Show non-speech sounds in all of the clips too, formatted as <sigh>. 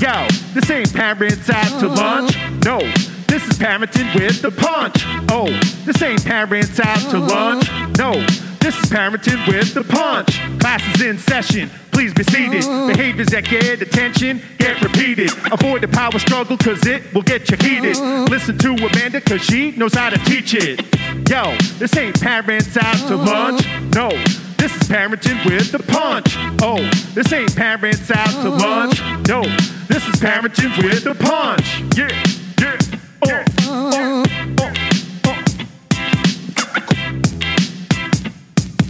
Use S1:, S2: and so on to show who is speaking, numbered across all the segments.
S1: Yo, this ain't parents out to uh-huh. lunch. No, this is parenting with the punch. Oh, this ain't parents out to uh-huh. lunch. No, this is parenting with the punch. Class is in session. Please be seated. Uh-huh. Behaviors that get attention get repeated. Avoid the power struggle cause it will get you heated. Listen to Amanda cause she knows how to teach it. Yo, this ain't parents out to lunch. No, this is parenting with the punch. Oh, this ain't parents out uh-huh. to lunch. No, this is parenting with the punch. Yeah, yeah, oh, oh.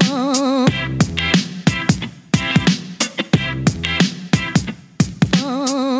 S1: Uh-huh. Uh-huh.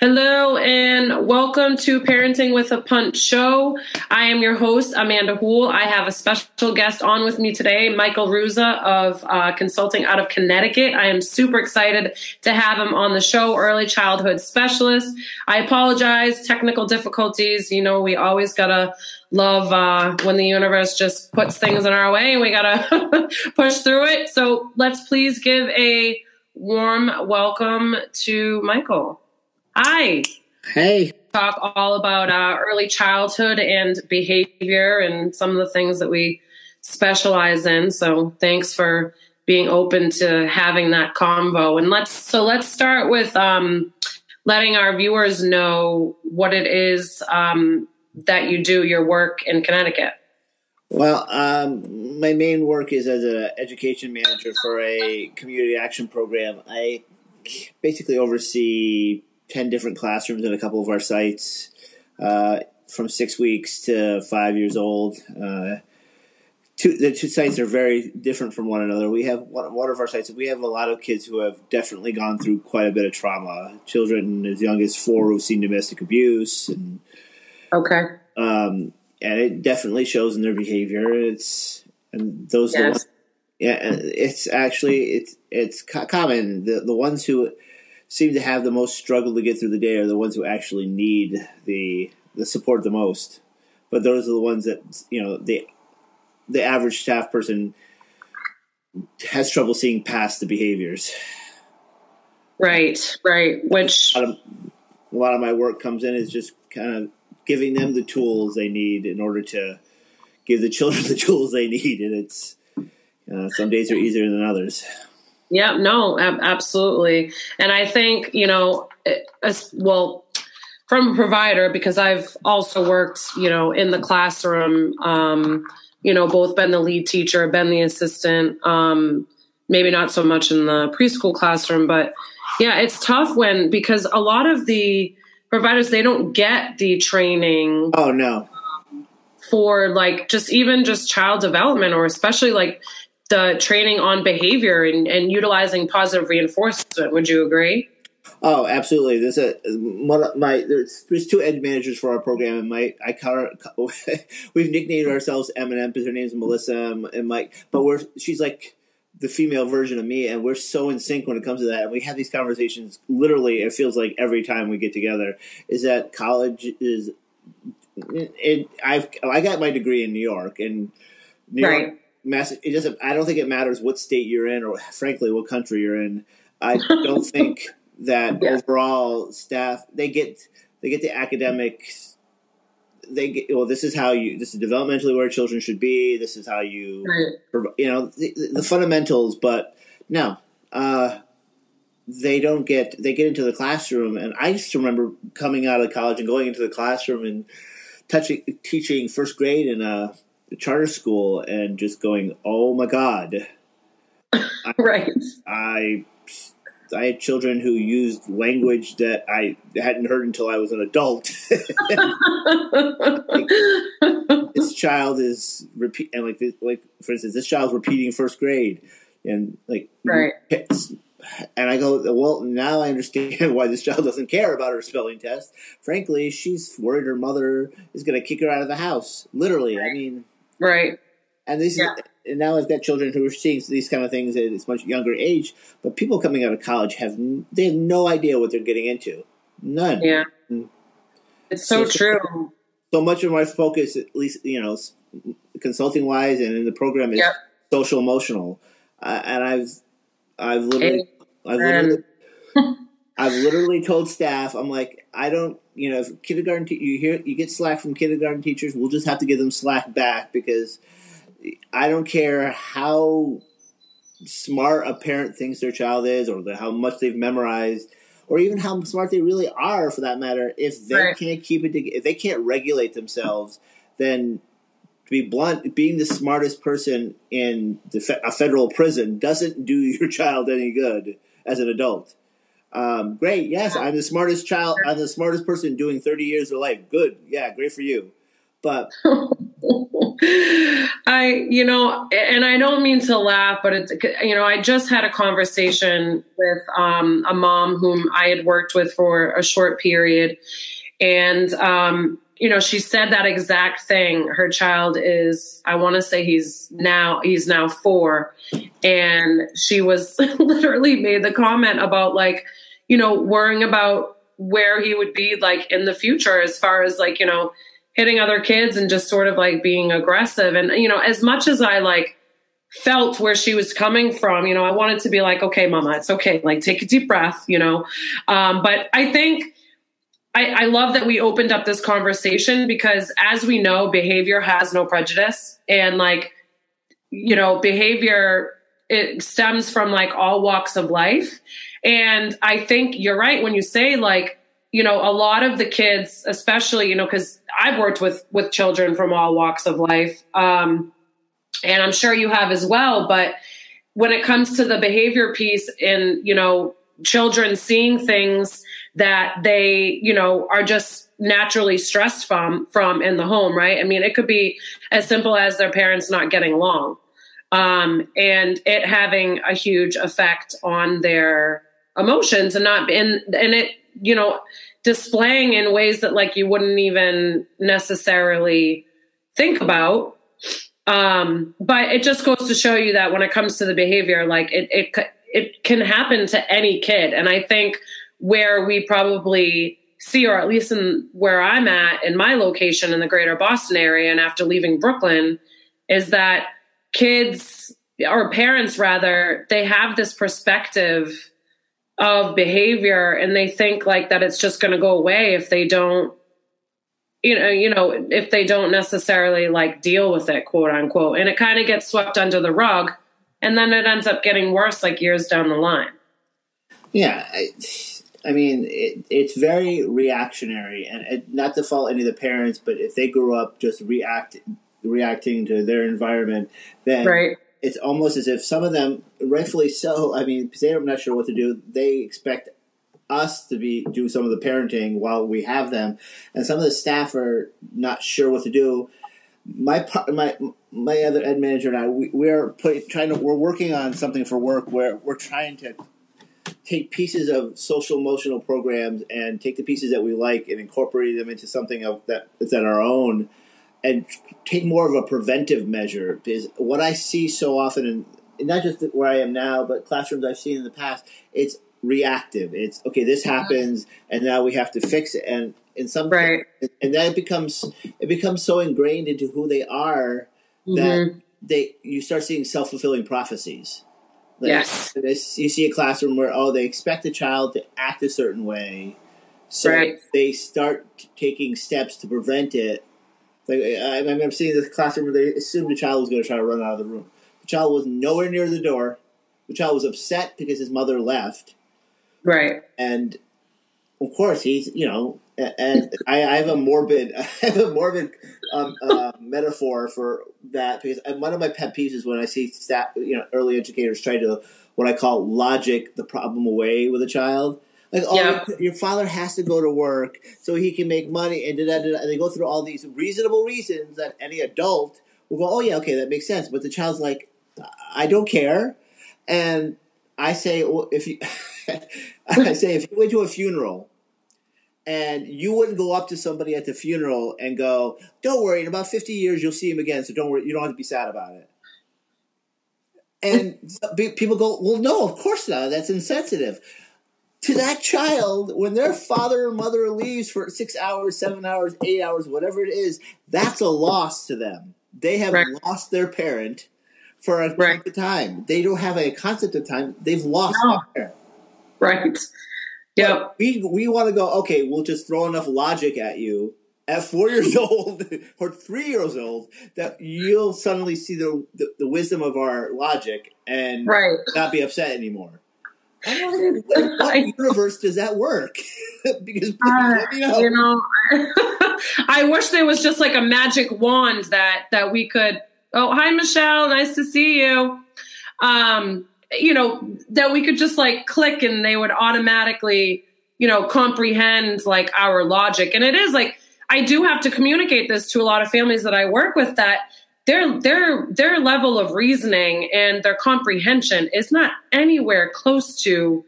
S2: Hello and welcome to Parenting with a Punch show. I am your host, Amanda Hool. I have a special guest on with me today, Michael Ruza of uh, Consulting out of Connecticut. I am super excited to have him on the show, early childhood specialist. I apologize, technical difficulties. You know, we always gotta love uh, when the universe just puts things in our way and we gotta <laughs> push through it. So let's please give a warm welcome to Michael. Hi.
S3: Hey.
S2: Talk all about uh, early childhood and behavior and some of the things that we specialize in. So thanks for being open to having that convo. And let's so let's start with um, letting our viewers know what it is um, that you do your work in Connecticut.
S3: Well, um, my main work is as an education manager for a community action program. I basically oversee 10 different classrooms at a couple of our sites uh, from six weeks to five years old. Uh, two, the two sites are very different from one another. We have one, one of our sites, we have a lot of kids who have definitely gone through quite a bit of trauma. Children as young as four who've seen domestic abuse. and
S2: Okay.
S3: um, and it definitely shows in their behavior. It's and those
S2: Yes.
S3: ones, yeah, it's actually it's it's co- common. The the ones who seem to have the most struggle to get through the day are the ones who actually need the the support the most. But those are the ones that you know the the average staff person has trouble seeing past the behaviors.
S2: Right, right. Which
S3: A lot of, a lot of my work comes in is just kind of giving them the tools they need in order to give the children <laughs> the tools they need, and it's uh, some days are easier than others.
S2: Yeah, no, ab- absolutely. And I think, you know, as well, from a provider, because I've also worked, you know, in the classroom, um, you know, both been the lead teacher, been the assistant, um, maybe not so much in the preschool classroom, but yeah, it's tough when, because a lot of the providers, they don't get the training
S3: Oh no,
S2: for like just even just child development or especially like the training on behavior and, and utilizing positive reinforcement. Would you agree?
S3: Oh, absolutely. There's a of my there's there's two ed managers for our program, and my I call her, <laughs> we've nicknamed ourselves Eminem because her name's Melissa and- and Mike, but we're she's like the female version of me, and we're so in sync when it comes to that. And we have these conversations literally. It feels like every time we get together is that college is it, I've I got my degree in New York and New
S2: Right.
S3: York, Mass. It doesn't. I don't think it matters what state you're in or frankly what country you're in. I don't <laughs> think that
S2: Yeah.
S3: overall staff they get they get the academics. They get well. This is how you. This is developmentally where children should be. This is how you
S2: Right.
S3: you know the, the fundamentals but no uh they don't get they get into the classroom and i used to remember coming out of college and going into the classroom and touching teaching first grade in a charter school and just going oh my god. <laughs>
S2: Right.
S3: i i had children who used language that i hadn't heard until i was an adult. <laughs> This child is repeat and like like for instance this child's repeating first grade and like
S2: Right.
S3: and I go well now I understand <laughs> why this child doesn't care about her spelling test. Frankly she's worried her mother is going to kick her out of the house. Literally I mean
S2: right.
S3: and this
S2: Yeah.
S3: and now I've got children who are seeing these kind of things at a much younger age but people coming out of college have they have no idea what they're getting into none
S2: Yeah.
S3: Mm.
S2: It's so
S3: So-
S2: true.
S3: so much of my focus, at least you know, consulting wise and in the program, is
S2: Yep.
S3: social emotional, uh, and I've I've literally I've literally, <laughs> I've literally told staff I'm like I don't you know if kindergarten te- you hear you get slack from kindergarten teachers we'll just have to give them slack back because I don't care how smart a parent thinks their child is or the, how much they've memorized or even how smart they really are for that matter if they
S2: Right.
S3: can't keep it together if they can't regulate themselves then to be blunt being the smartest person in the fe- a federal prison doesn't do <laughs> your child any good as an adult um, great. Yes i'm the smartest child i'm the smartest person doing 30 years of life. Good. Yeah great for you. But <laughs>
S2: I, you know, and I don't mean to laugh, but it's, you know, I just had a conversation with um, a mom whom I had worked with for a short period. And, um, you know, she said that exact thing. Her child is, I want to say he's now, he's now four. And she was <laughs> literally made the comment about like, you know, worrying about where he would be like in the future as far as like, you know, hitting other kids and just sort of like being aggressive. And, you know, as much as I like felt where she was coming from, you know, I wanted to be like, okay, mama, it's okay. Like take a deep breath, you know. Um, but I think I, I love that we opened up this conversation because as we know, behavior has no prejudice. And like, you know, behavior it stems from like all walks of life. And I think you're right when you say like, you know, a lot of the kids, especially, you know, because I've worked with with children from all walks of life, um, and I'm sure you have as well. But when it comes to the behavior piece, in you know, children seeing things that they, you know, are just naturally stressed from from in the home, right? I mean, it could be as simple as their parents not getting along, um, and it having a huge effect on their emotions, and not and and it you know displaying in ways that like you wouldn't even necessarily think about um but it just goes to show you that when it comes to the behavior like it it it can happen to any kid and i think where we probably see or at least in where i'm at in my location in the greater boston area and after leaving brooklyn is that kids or parents rather they have this perspective of behavior and they think like that it's just going to go away if they don't you know you know if they don't necessarily like deal with it quote unquote. And it kind of gets swept under the rug and then it ends up getting worse like years down the line.
S3: Yeah, I mean, it, it's very reactionary, and it, not to fault any of the parents, but if they grew up just react reacting to their environment, then
S2: right
S3: it's almost as if some of them, rightfully so. I mean, because they're not sure what to do, they expect us to be do some of the parenting while we have them, and some of the staff are not sure what to do. My my my other ed manager and I, we, we're put, trying to we're working on something for work where we're trying to take pieces of social emotional programs and take the pieces that we like and incorporate them into something of that that's at our own and take more of a preventive measure because what I see so often in and not just where I am now but classrooms I've seen in the past it's reactive it's okay this happens and now we have to fix it and in some
S2: Right.
S3: and that becomes it becomes so ingrained into who they are that
S2: Mhm.
S3: they you start seeing self fulfilling prophecies. Like,
S2: Yes.
S3: this- you see a classroom where oh they expect the child to act a certain way, so
S2: Right.
S3: they start taking steps to prevent it. Like I I remember seeing this classroom where they assumed the child was going to try to run out of the room. The child was nowhere near the door. The child was upset because his mother left,
S2: Right.
S3: and of course he's you know and I, I have a morbid <laughs> I have a morbid um, uh, metaphor for that because one of my pet peeves is when I see staff you know early educators try to what I call logic the problem away with a child. Like, oh,
S2: Yeah.
S3: your, your father has to go to work so he can make money, and da, da, da, da. and they go through all these reasonable reasons that any adult will go, oh yeah, okay, that makes sense. But the child's like, I don't care, and I say, well, if you, <laughs> I say, if you went to a funeral and you wouldn't go up to somebody at the funeral and go, "Don't worry, in about fifty years you'll see him again, so don't worry, you don't have to be sad about it." And people go, "Well, no, of course not. That's insensitive." To that child, when their father or mother leaves for six hours, seven hours, eight hours, whatever it is, that's a loss to them. They have
S2: Right.
S3: lost their parent for a
S2: Right.
S3: of time. They don't have a concept of time. They've lost
S2: No.
S3: their parent.
S2: Right. Yep.
S3: We we want to go. Okay, we'll just throw enough logic at you at four <laughs> years old or three years old that you'll suddenly see the the, the wisdom of our logic and
S2: Right.
S3: not be upset anymore. <laughs> What universe does that work? <laughs> because
S2: Uh,
S3: know.
S2: you know i wish there was just like a magic wand that that we could oh hi michelle nice to see you um you know that we could just like click and they would automatically you know comprehend like our logic. And it is like i do have to communicate this to a lot of families that i work with that their their their level of reasoning and their comprehension is not anywhere close to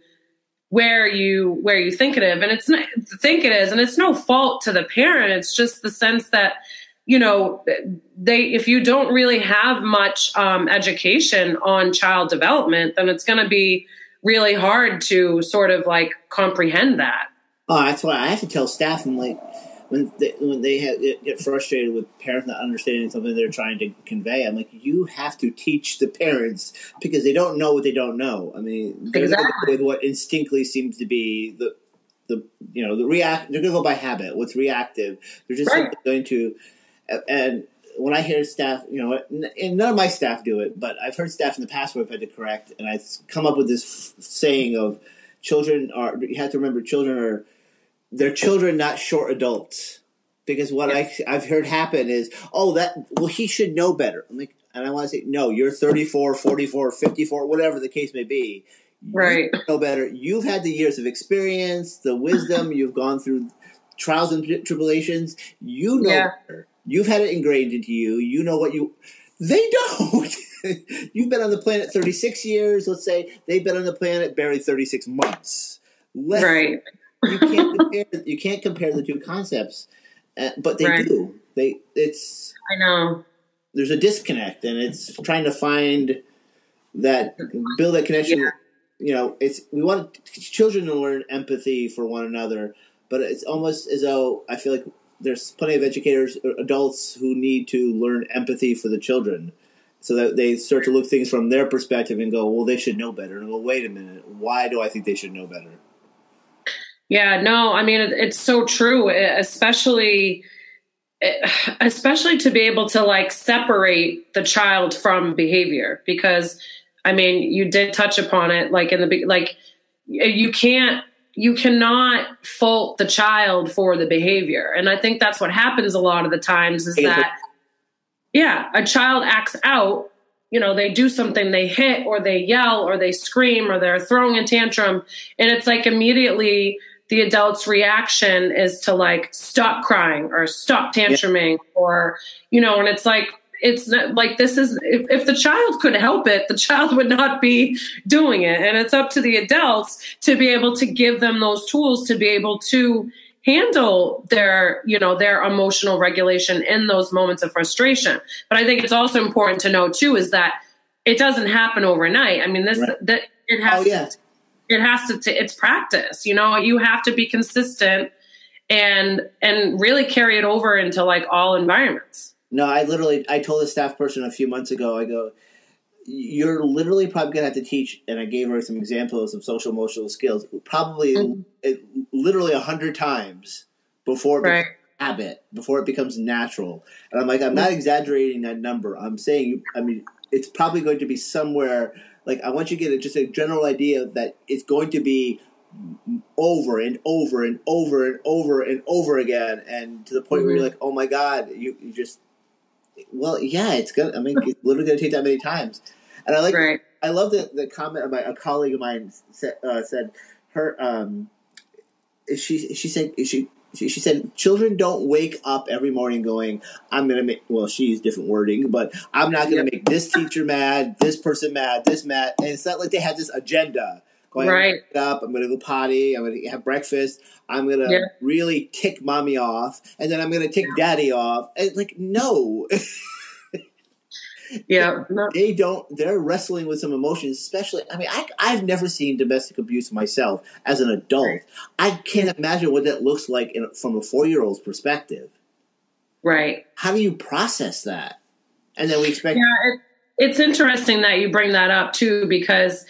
S2: where you where you think it is. And it's not think it is. And it's no fault to the parent. It's just the sense that you know they if you don't really have much um, education on child development then it's going to be really hard to sort of like comprehend that
S3: Oh, that's why I have to tell staff. I'm like, when they, when they have, get frustrated with parents not understanding something they're trying to convey, I'm like, you have to teach the parents because they don't know what they don't know. I mean, they're gonna go with what instinctively seems to be the the you know the react. They're going to go by habit. What's reactive? They're just
S2: Right.
S3: going to and. When I hear staff, you know, and none of my staff do it, but I've heard staff in the past where I've had to correct, and I've come up with this f- saying of children are, you have to remember, children are they're children, not short adults. Because what I, I've heard happen is, oh, that, well, he should know better. I'm like, and I want to say, no, you're 34, 44, 54, whatever the case may be. You
S2: Right.
S3: know better. You've had the years of experience, the wisdom, you've gone through trials and tri- tribulations. You know
S2: Yeah.
S3: better. You've had it ingrained into you. You know what you, they don't. <laughs> You've been on the planet 36 years, let's say. They've been on the planet barely 36 months. Let,
S2: right
S3: you can't compare. You can't compare the two concepts, uh, but they
S2: Right.
S3: do. They it's
S2: i know
S3: there's a disconnect, and it's trying to find that build that connection.
S2: Yeah.
S3: You know, it's we want children to learn empathy for one another, but it's almost as though I feel like there's plenty of educators, uh, adults who need to learn empathy for the children. So that they start to look things from their perspective and go, well, they should know better. And go, wait a minute, why do I think they should know better?
S2: Yeah, no, I mean it's so true, especially especially to be able to like separate the child from behavior because I mean, you did touch upon it like in the like you can't you cannot fault the child for the behavior. And I think that's what happens a lot of the times is that yeah, a child acts out you know, they do something, they hit or they yell or they scream or they're throwing a tantrum. And it's like immediately the adult's reaction is to like stop crying or stop tantruming or, you know, and it's like, it's not, like this is if, if the child could help it the child would not be doing it and it's up to the adults to be able to give them those tools to be able to handle their you know their emotional regulation in those moments of frustration but i think it's also important to know too is that it doesn't happen overnight i mean this
S3: Right.
S2: that it has
S3: Oh, yeah.
S2: to it has to t- it's practice you know you have to be consistent and and really carry it over into like all environments.
S3: No, I literally I told a staff person a few months ago. I go, you're literally probably gonna have to teach, and I gave her some examples of social emotional skills, probably mm-hmm. it, literally a hundred times before it right. becomes habit, before it becomes natural. And I'm like, I'm not mm-hmm. exaggerating that number. I'm saying, I mean, it's probably going to be somewhere. Like, I want you to get just a general idea that it's going to be over and over and over and over and over again, and to the point mm-hmm. where you're mm-hmm. like, oh my god, you, you just well, yeah, it's gonna. I mean, it's literally gonna take that many times. And I like. Right. I love the the comment of my a colleague of mine said, uh, said her um she she said she she, she said children don't wake up every morning going i'm gonna make well she's different wording but i'm not gonna make this teacher mad this person mad this mad and it's not like they have this agenda going right. up. I'm gonna go potty. I'm gonna have breakfast. I'm gonna yeah. really tick mommy off and then i'm gonna tick daddy off. And like no. <laughs>
S2: Yeah
S3: they don't they're wrestling with some emotions especially i mean I, i've never seen domestic abuse myself as an adult. Right. i can't imagine what that looks like in, from a four-year-old's perspective.
S2: Right.
S3: How do you process that? And then we expect
S2: yeah it, it's interesting that you bring that up too because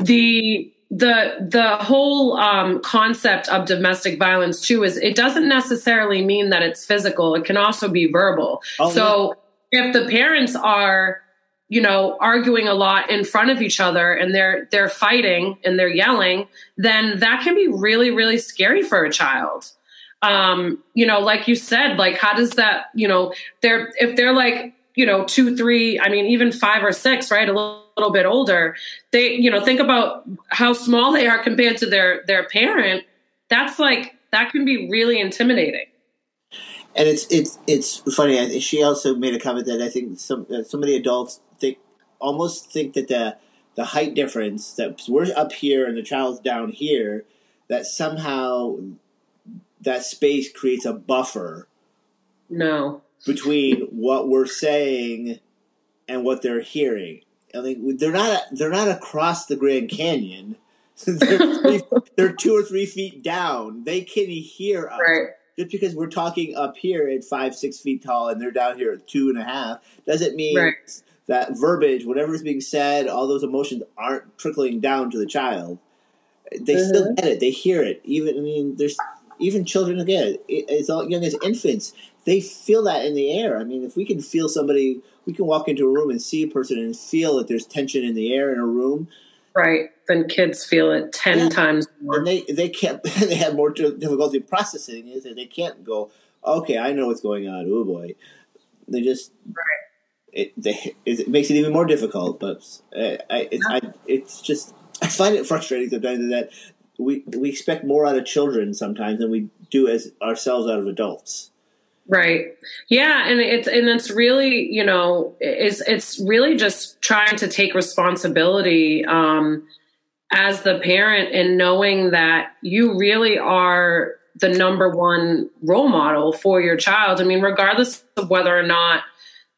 S2: the the the whole um, concept of domestic violence too is it doesn't necessarily mean that it's physical. It can also be verbal. Oh, so yeah. if the parents are you know arguing a lot in front of each other and they're they're fighting and they're yelling then that can be really really scary for a child. Um you know like you said like how does that you know they're if they're like you know two three i mean even five or six right a little, little bit older they you know think about how small they are compared to their their parent that's like that can be really intimidating
S3: and it's it's it's funny. She also made a comment that I think some some of the adults think almost think that the the height difference that we're up here and the child's down here that somehow that space creates a buffer.
S2: No.
S3: Between what we're saying and what they're hearing. I mean, they're not they're not across the Grand Canyon. <laughs> they're, three, <laughs> they're two or three feet down. They can hear us.
S2: Right
S3: just because we're talking up here at five, six feet tall and they're down here at two and a half, doesn't mean right. that verbiage, whatever is being said, all those emotions aren't trickling down to the child. They mm-hmm. still get it. They hear it. Even I mean, there's even children again, as young as infants, they feel that in the air. I mean, if we can feel somebody, we can walk into a room and see a person and feel that there's tension in the air in a room.
S2: Right. Then kids feel it 10 yeah. times more.
S3: And they, they can't, <laughs> they have more difficulty processing it. They can't go, okay, I know what's going on. Oh boy. They just, right. it, they, it makes it even more difficult, but I, I, it's, I, it's just, I find it <laughs> frustrating sometimes that we, we expect more out of children sometimes than we do as ourselves out of adults.
S2: Right. Yeah, and it's and it's really, you know, it's it's really just trying to take responsibility um as the parent and knowing that you really are the number one role model for your child. I mean, regardless of whether or not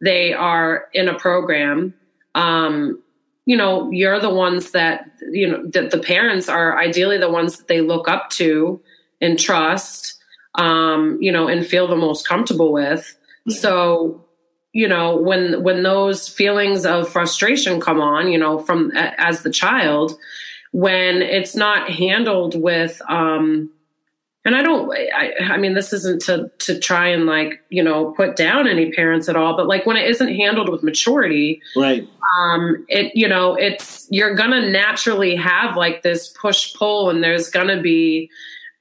S2: they are in a program, um, you know, you're the ones that, you know, that the parents are ideally the ones that they look up to and trust um, you know, and feel the most comfortable with. So, you know, when when those feelings of frustration come on, you know, from as the child, when it's not handled with um and I don't I, I mean this isn't to to try and like, you know, put down any parents at all, but like when it isn't handled with maturity,
S3: right.
S2: Um it you know, it's you're going to naturally have like this push pull and there's going to be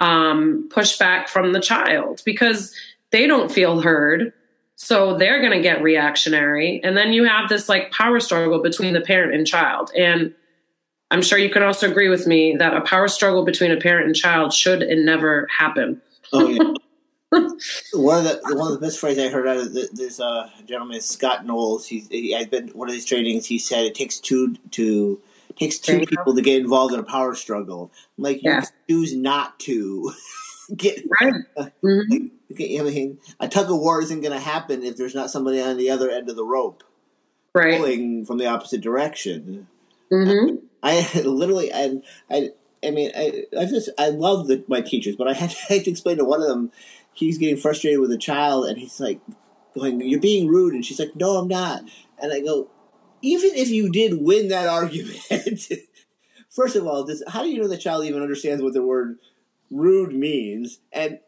S2: um, pushback from the child because they don't feel heard. So they're going to get reactionary. And then you have this like power struggle between the parent and child. And I'm sure you can also agree with me that a power struggle between a parent and child should and never happen. Oh, yeah. <laughs>
S3: one of the one of the best phrases I heard out of the, there's a gentleman Scott Knowles. He, he had been one of his trainings. He said it takes two to takes two people to get involved in a power struggle. Like you choose not to <laughs> get right. <laughs> mm-hmm. I mean, a tug of war isn't going to happen if there's not somebody on the other end of the rope,
S2: right.
S3: pulling from the opposite direction.
S2: Mm-hmm.
S3: I, <laughs> I literally, and I, I mean, I, I just I love the, my teachers, but I had, to, I had to explain to one of them. He's getting frustrated with a child, and he's like, "Going, you're being rude," and she's like, "No, I'm not." And I go, even if you did win that argument, <laughs> first of all, does, how do you know the child even understands what the word rude means? And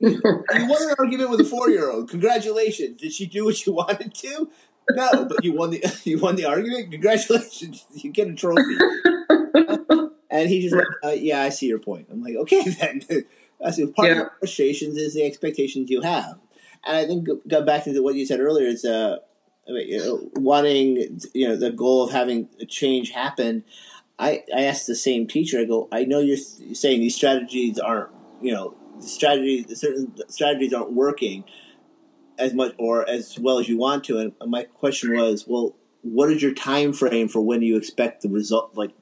S3: you won an argument with a four year old. Congratulations. Did she do what you <laughs> wanted to? No, but you won the <laughs> you won the argument. Congratulations, you get a trophy. and he just like, uh, yeah, I see your point. I'm like, okay, then. I see part yeah. of the frustrations is the expectations you have, and I think go back to what you said earlier. It's uh, wanting you know the goal of having a change happen. I I asked the same teacher. I go, I know you're saying these strategies aren't you know strategies certain strategies aren't working as much or as well as you want to. And my question was, well, what is your time frame for when you expect the result? Like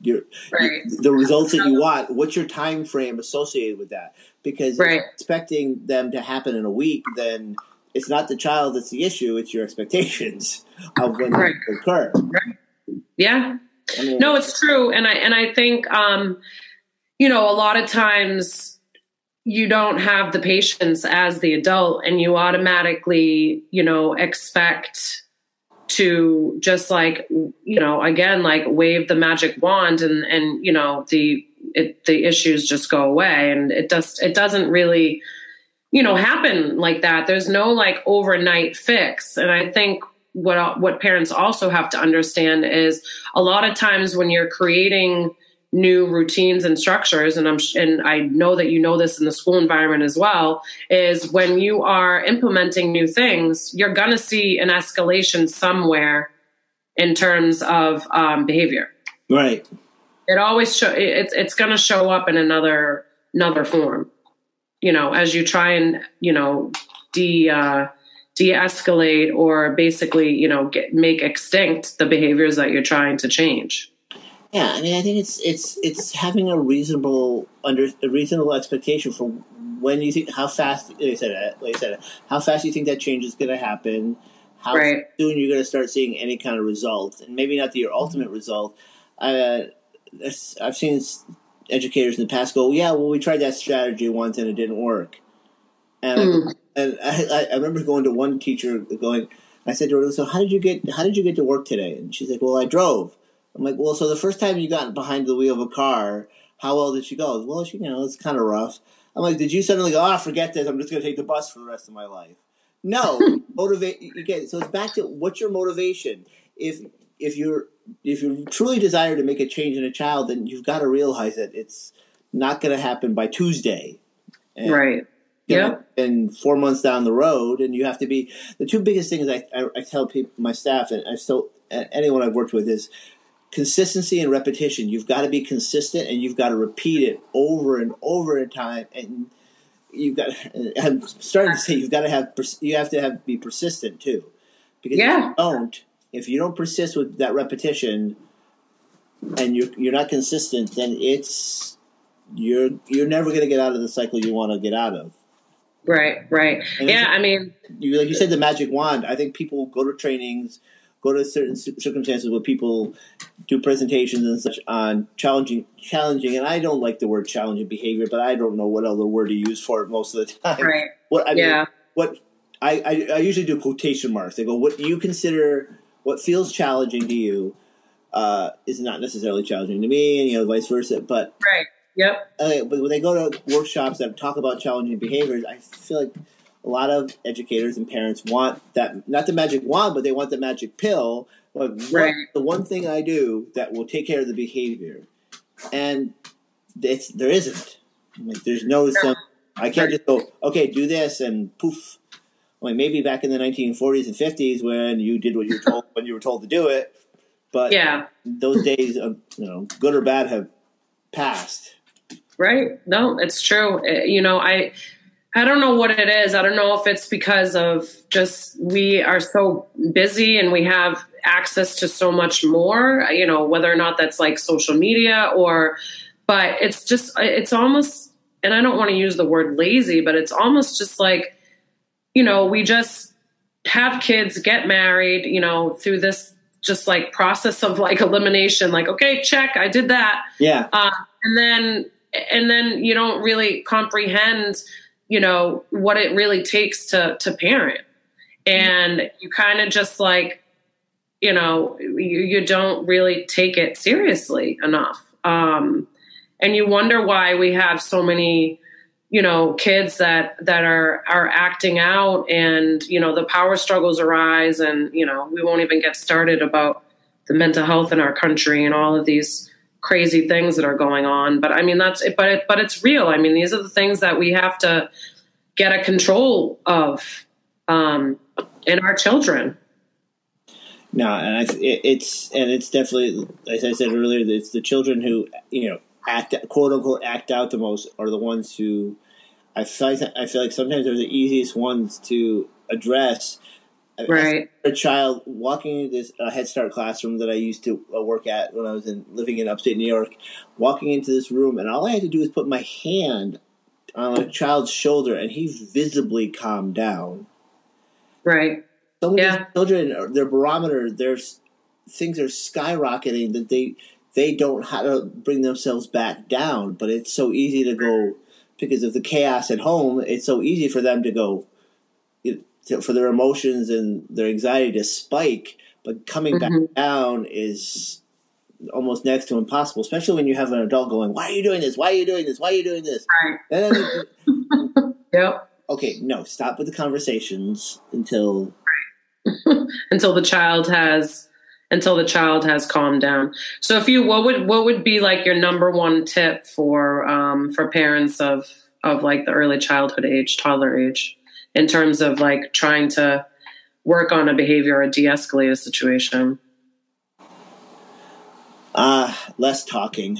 S3: your, right. your the results that you <laughs> want. What's your time frame associated with that? Because right. expecting them to happen in a week, then it's not the child that's the issue; it's your expectations <laughs> of when right. they occur.
S2: Right. Yeah. I mean, no, it's true, and I and I think um, you know a lot of times you don't have the patience as the adult and you automatically you know expect to just like you know again like wave the magic wand and and you know the it, the issues just go away and it does it doesn't really you know happen like that. There's no like overnight fix. And i think what what parents also have to understand is a lot of times when you're creating new routines and structures and I'm and I know that you know this in the school environment as well is when you are implementing new things you're going to see an escalation somewhere in terms of um, behavior.
S3: Right.
S2: It always show it's it's going to show up in another another form you know as you try and you know de uh, de-escalate or basically you know get, make extinct the behaviors that you're trying to change
S3: yeah, I mean, I think it's it's it's having a reasonable under a reasonable expectation for when you think how fast. Like I said, like I said, how fast you think that change is going to happen. How right. soon you're going to start seeing any kind of results, and maybe not the, your ultimate result. Uh, I've seen educators in the past go, "Yeah, well, we tried that strategy once and it didn't work." And mm. I, and I, I remember going to one teacher going, I said to her, "So how did you get how did you get to work today?" And she's like, "Well, I drove." I'm like, well, so the first time you got behind the wheel of a car, how well did she go? Well, she, you know, it's kind of rough. I'm like, did you suddenly go, oh, forget this, I'm just going to take the bus for the rest of my life? No, <laughs> motivate. Again, so it's back to what's your motivation. If if you're if you truly desire to make a change in a child, then you've got to realize that it's not going to happen by Tuesday.
S2: And, right.
S3: Yeah. And four months down the road, and you have to be the two biggest things I, I, I tell people, my staff, and I still anyone I've worked with is consistency and repetition. You've got to be consistent and you've got to repeat it over and over in time. And you've got. <laughs> I'm starting to say you've got to have. You have to have be persistent too, because yeah. if you don't, if you don't persist with that repetition, and you're you're not consistent, then it's you're you're never going to get out of the cycle you want to get out of.
S2: Right, right. And yeah, I mean,
S3: you like you said the magic wand. I think people go to trainings go to certain circumstances where people do presentations and such on challenging, challenging, and I don't like the word challenging behavior, but I don't know what other word to use for it most of the <laughs> time.
S2: Right.
S3: What I
S2: yeah.
S3: mean, what I, I, I usually do quotation marks. They go, what do you consider what feels challenging to you uh, is not necessarily challenging to me, and you know, vice versa. But
S2: right. Yep.
S3: Okay, but when they go to workshops that talk about challenging behaviors, I feel like a lot of educators and parents want that not the magic wand, but they want the magic pill. Like right. the one thing I do that will take care of the behavior, and it's there isn't. Like, there's no some. I can't just go okay, do this and poof. Like maybe back in the 1940s and 50s when you did what you were told when you were told to do it, but
S2: yeah,
S3: those days of you know good or bad have passed.
S2: Right? No, it's true. Eh, you know, I I don't know what it is. I don't know if it's because of just we are so busy and we have access to so much more, you know, whether or not that's like social media or, but it's just, it's almost, and I don't want to use the word lazy, but it's almost just like, you know, we just have kids, get married, you know, through this just like process of like elimination like okay check i did that.
S3: Yeah.
S2: uh, and then and then you don't really comprehend you know what it really takes to to parent. And you kind of just like you know you, you don't really take it seriously enough. Um and you wonder why we have so many you know kids that that are are acting out and you know the power struggles arise and you know we won't even get started about the mental health in our country and all of these crazy things that are going on. But i mean that's but it, but it's real. I mean these are the things that we have to get a control of um in our children.
S3: No, and I, it, it's and it's definitely as I said earlier, it's the children who you know act quote unquote act out the most are the ones who I feel like, I feel like sometimes they're the easiest ones to address.
S2: Right
S3: a child walking into this uh, Head Start classroom that I used to uh, work at when I was in living in upstate New York, walking into this room, and all I had to do was put my hand on a child's shoulder, and he visibly calmed down.
S2: right
S3: Some of
S2: Yeah.
S3: these children, their barometer, their things are skyrocketing that they they don't how to bring themselves back down. But it's so easy to go because of the chaos at home. It's so easy for them to go it- to- for their emotions and their anxiety to spike. But coming back mm-hmm. down is almost next to impossible, especially when you have an adult going, "Why are you doing this? Why are you doing this? Why are you doing this?"
S2: right <laughs> yep
S3: okay, no, stop with the conversations until <laughs>
S2: until the child has until the child has calmed down. So if you what would what would be like your number one tip for um for parents of of like the early childhood age, toddler age, in terms of like trying to work on a behavior or de-escalate a situation?
S3: uh less talking.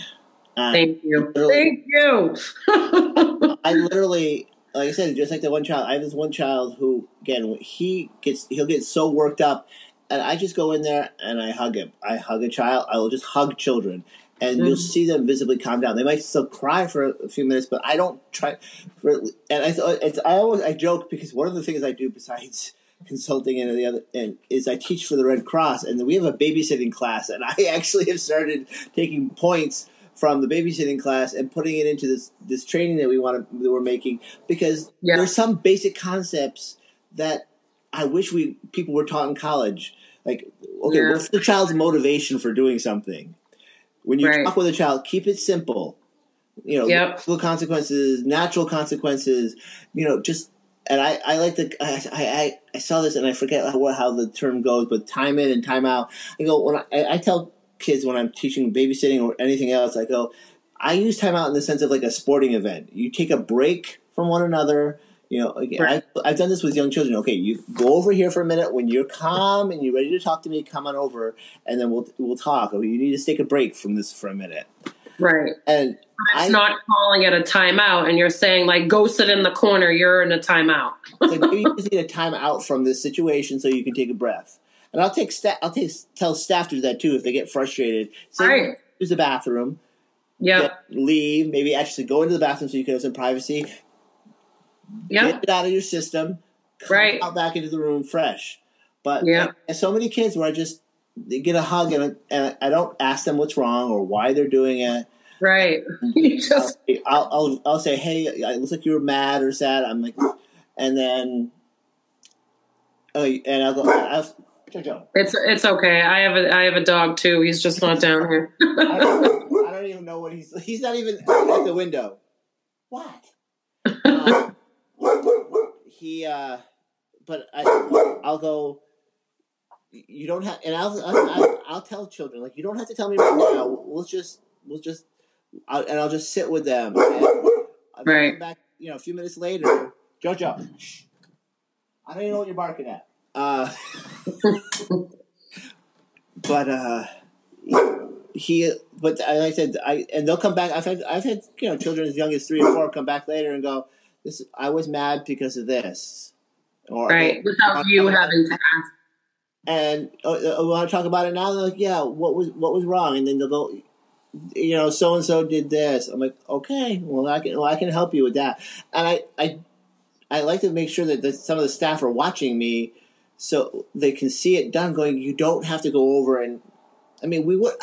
S3: Uh,
S2: Thank you. Thank you. <laughs>
S3: I literally, like I said, just like the one child. I have this one child who, again, he gets he'll get so worked up, and I just go in there and I hug him. I hug a child. I will just hug children, and you'll
S2: Mhm.
S3: see them visibly calm down. They might still cry for a few minutes, but I don't try. For, and I, it's, I always I joke because one of the things I do besides <laughs> consulting and the other and is I teach for the Red Cross, and we have a babysitting class, and <laughs> I actually have started taking points from the babysitting class and putting it into this this training that we want to that we're making because
S2: Yeah.
S3: there's some basic concepts that I wish we people were taught in college. Like, okay,
S2: Yeah.
S3: what's the child's motivation for doing something? When you
S2: Right.
S3: talk with a child, keep it simple. You know,
S2: Yep.
S3: consequences, natural consequences. You know, just and I, I like the I, I I saw this and I forget how, how the term goes, but time in and time out. I go when I, I tell kids when I'm teaching babysitting or anything else, I go, I use time out in the sense of like a sporting event. You take a break from one another. You know, like,
S2: Right.
S3: I've, I've done this with young children. Okay, you go over here for a minute when you're calm and you're ready to talk to me. Come on over, and then we'll we'll talk. Or you need to take a break from this for a minute.
S2: right.
S3: And
S2: It's
S3: I,
S2: not calling it a timeout and you're saying like go sit in the corner, you're in a timeout.
S3: Like <laughs> maybe you just need a timeout from this situation so you can take a breath. And I'll take sta- I'll take tell staff to do that too if they get frustrated. Say,
S2: Right.
S3: use the bathroom, get- leave, maybe actually go into the bathroom so you can have some privacy. Get it out of your system. Come
S2: Right.
S3: out back into the room fresh. But
S2: Yeah.
S3: and so many kids where I just they get a hug and, and I don't ask them what's wrong or why they're doing it.
S2: Right. <laughs> You just
S3: I'll, I'll I'll say, hey, it looks like you were mad or sad. I'm like, and then, oh, and I'll go, I'll,
S2: it's it's okay. I have a I have a dog too. He's just not down here.
S3: I don't, <laughs> I don't even know what he's. He's not even at the window. What? He, uh, but I, I'll go. You don't have, and I'll, I'll, I'll tell children like you don't have to tell me right now. We'll just, we'll just, I'll, and I'll just sit with them.
S2: Right.
S3: come Back, you know, a few minutes later, Jojo. Shh. I don't even know what you're barking at. Uh, <laughs> but uh, he, but like I said, I and they'll come back. I've had I've had you know children as young as three or four come back later and go, "This I was mad because of this," or
S2: right. Without you having to ask.
S3: and uh, uh, want to talk about it now. They're like, "Yeah, what was what was wrong?" And then they'll go, "You know, so and so did this." I'm like, "Okay, well, I can well, I can help you with that." And I I I like to make sure that the, some of the staff are watching me, so they can see it done. Going, you don't have to go over and. I mean, we would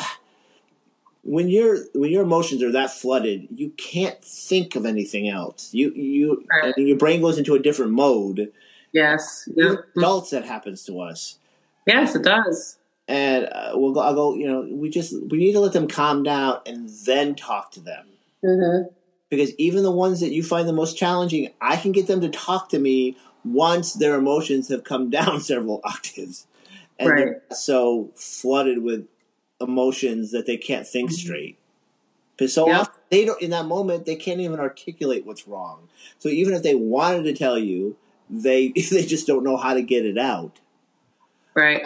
S3: when your when your emotions are that flooded, you can't think of anything else. You you
S2: Right.
S3: and your brain goes into a different mode.
S2: Yes. Yep.
S3: adults, that happens to us,
S2: Yes, it does.
S3: and uh, we'll go. I'll go. You know, we just we need to let them calm down and then talk to them.
S2: hmm
S3: Because even the ones that you find the most challenging, I can get them to talk to me once their emotions have come <laughs> down several octaves, and they're so flooded with emotions that they can't think straight. Because so
S2: Yeah.
S3: often they don't in that moment they can't even articulate what's wrong. So even if they wanted to tell you, they <laughs> they just don't know how to get it out.
S2: Right.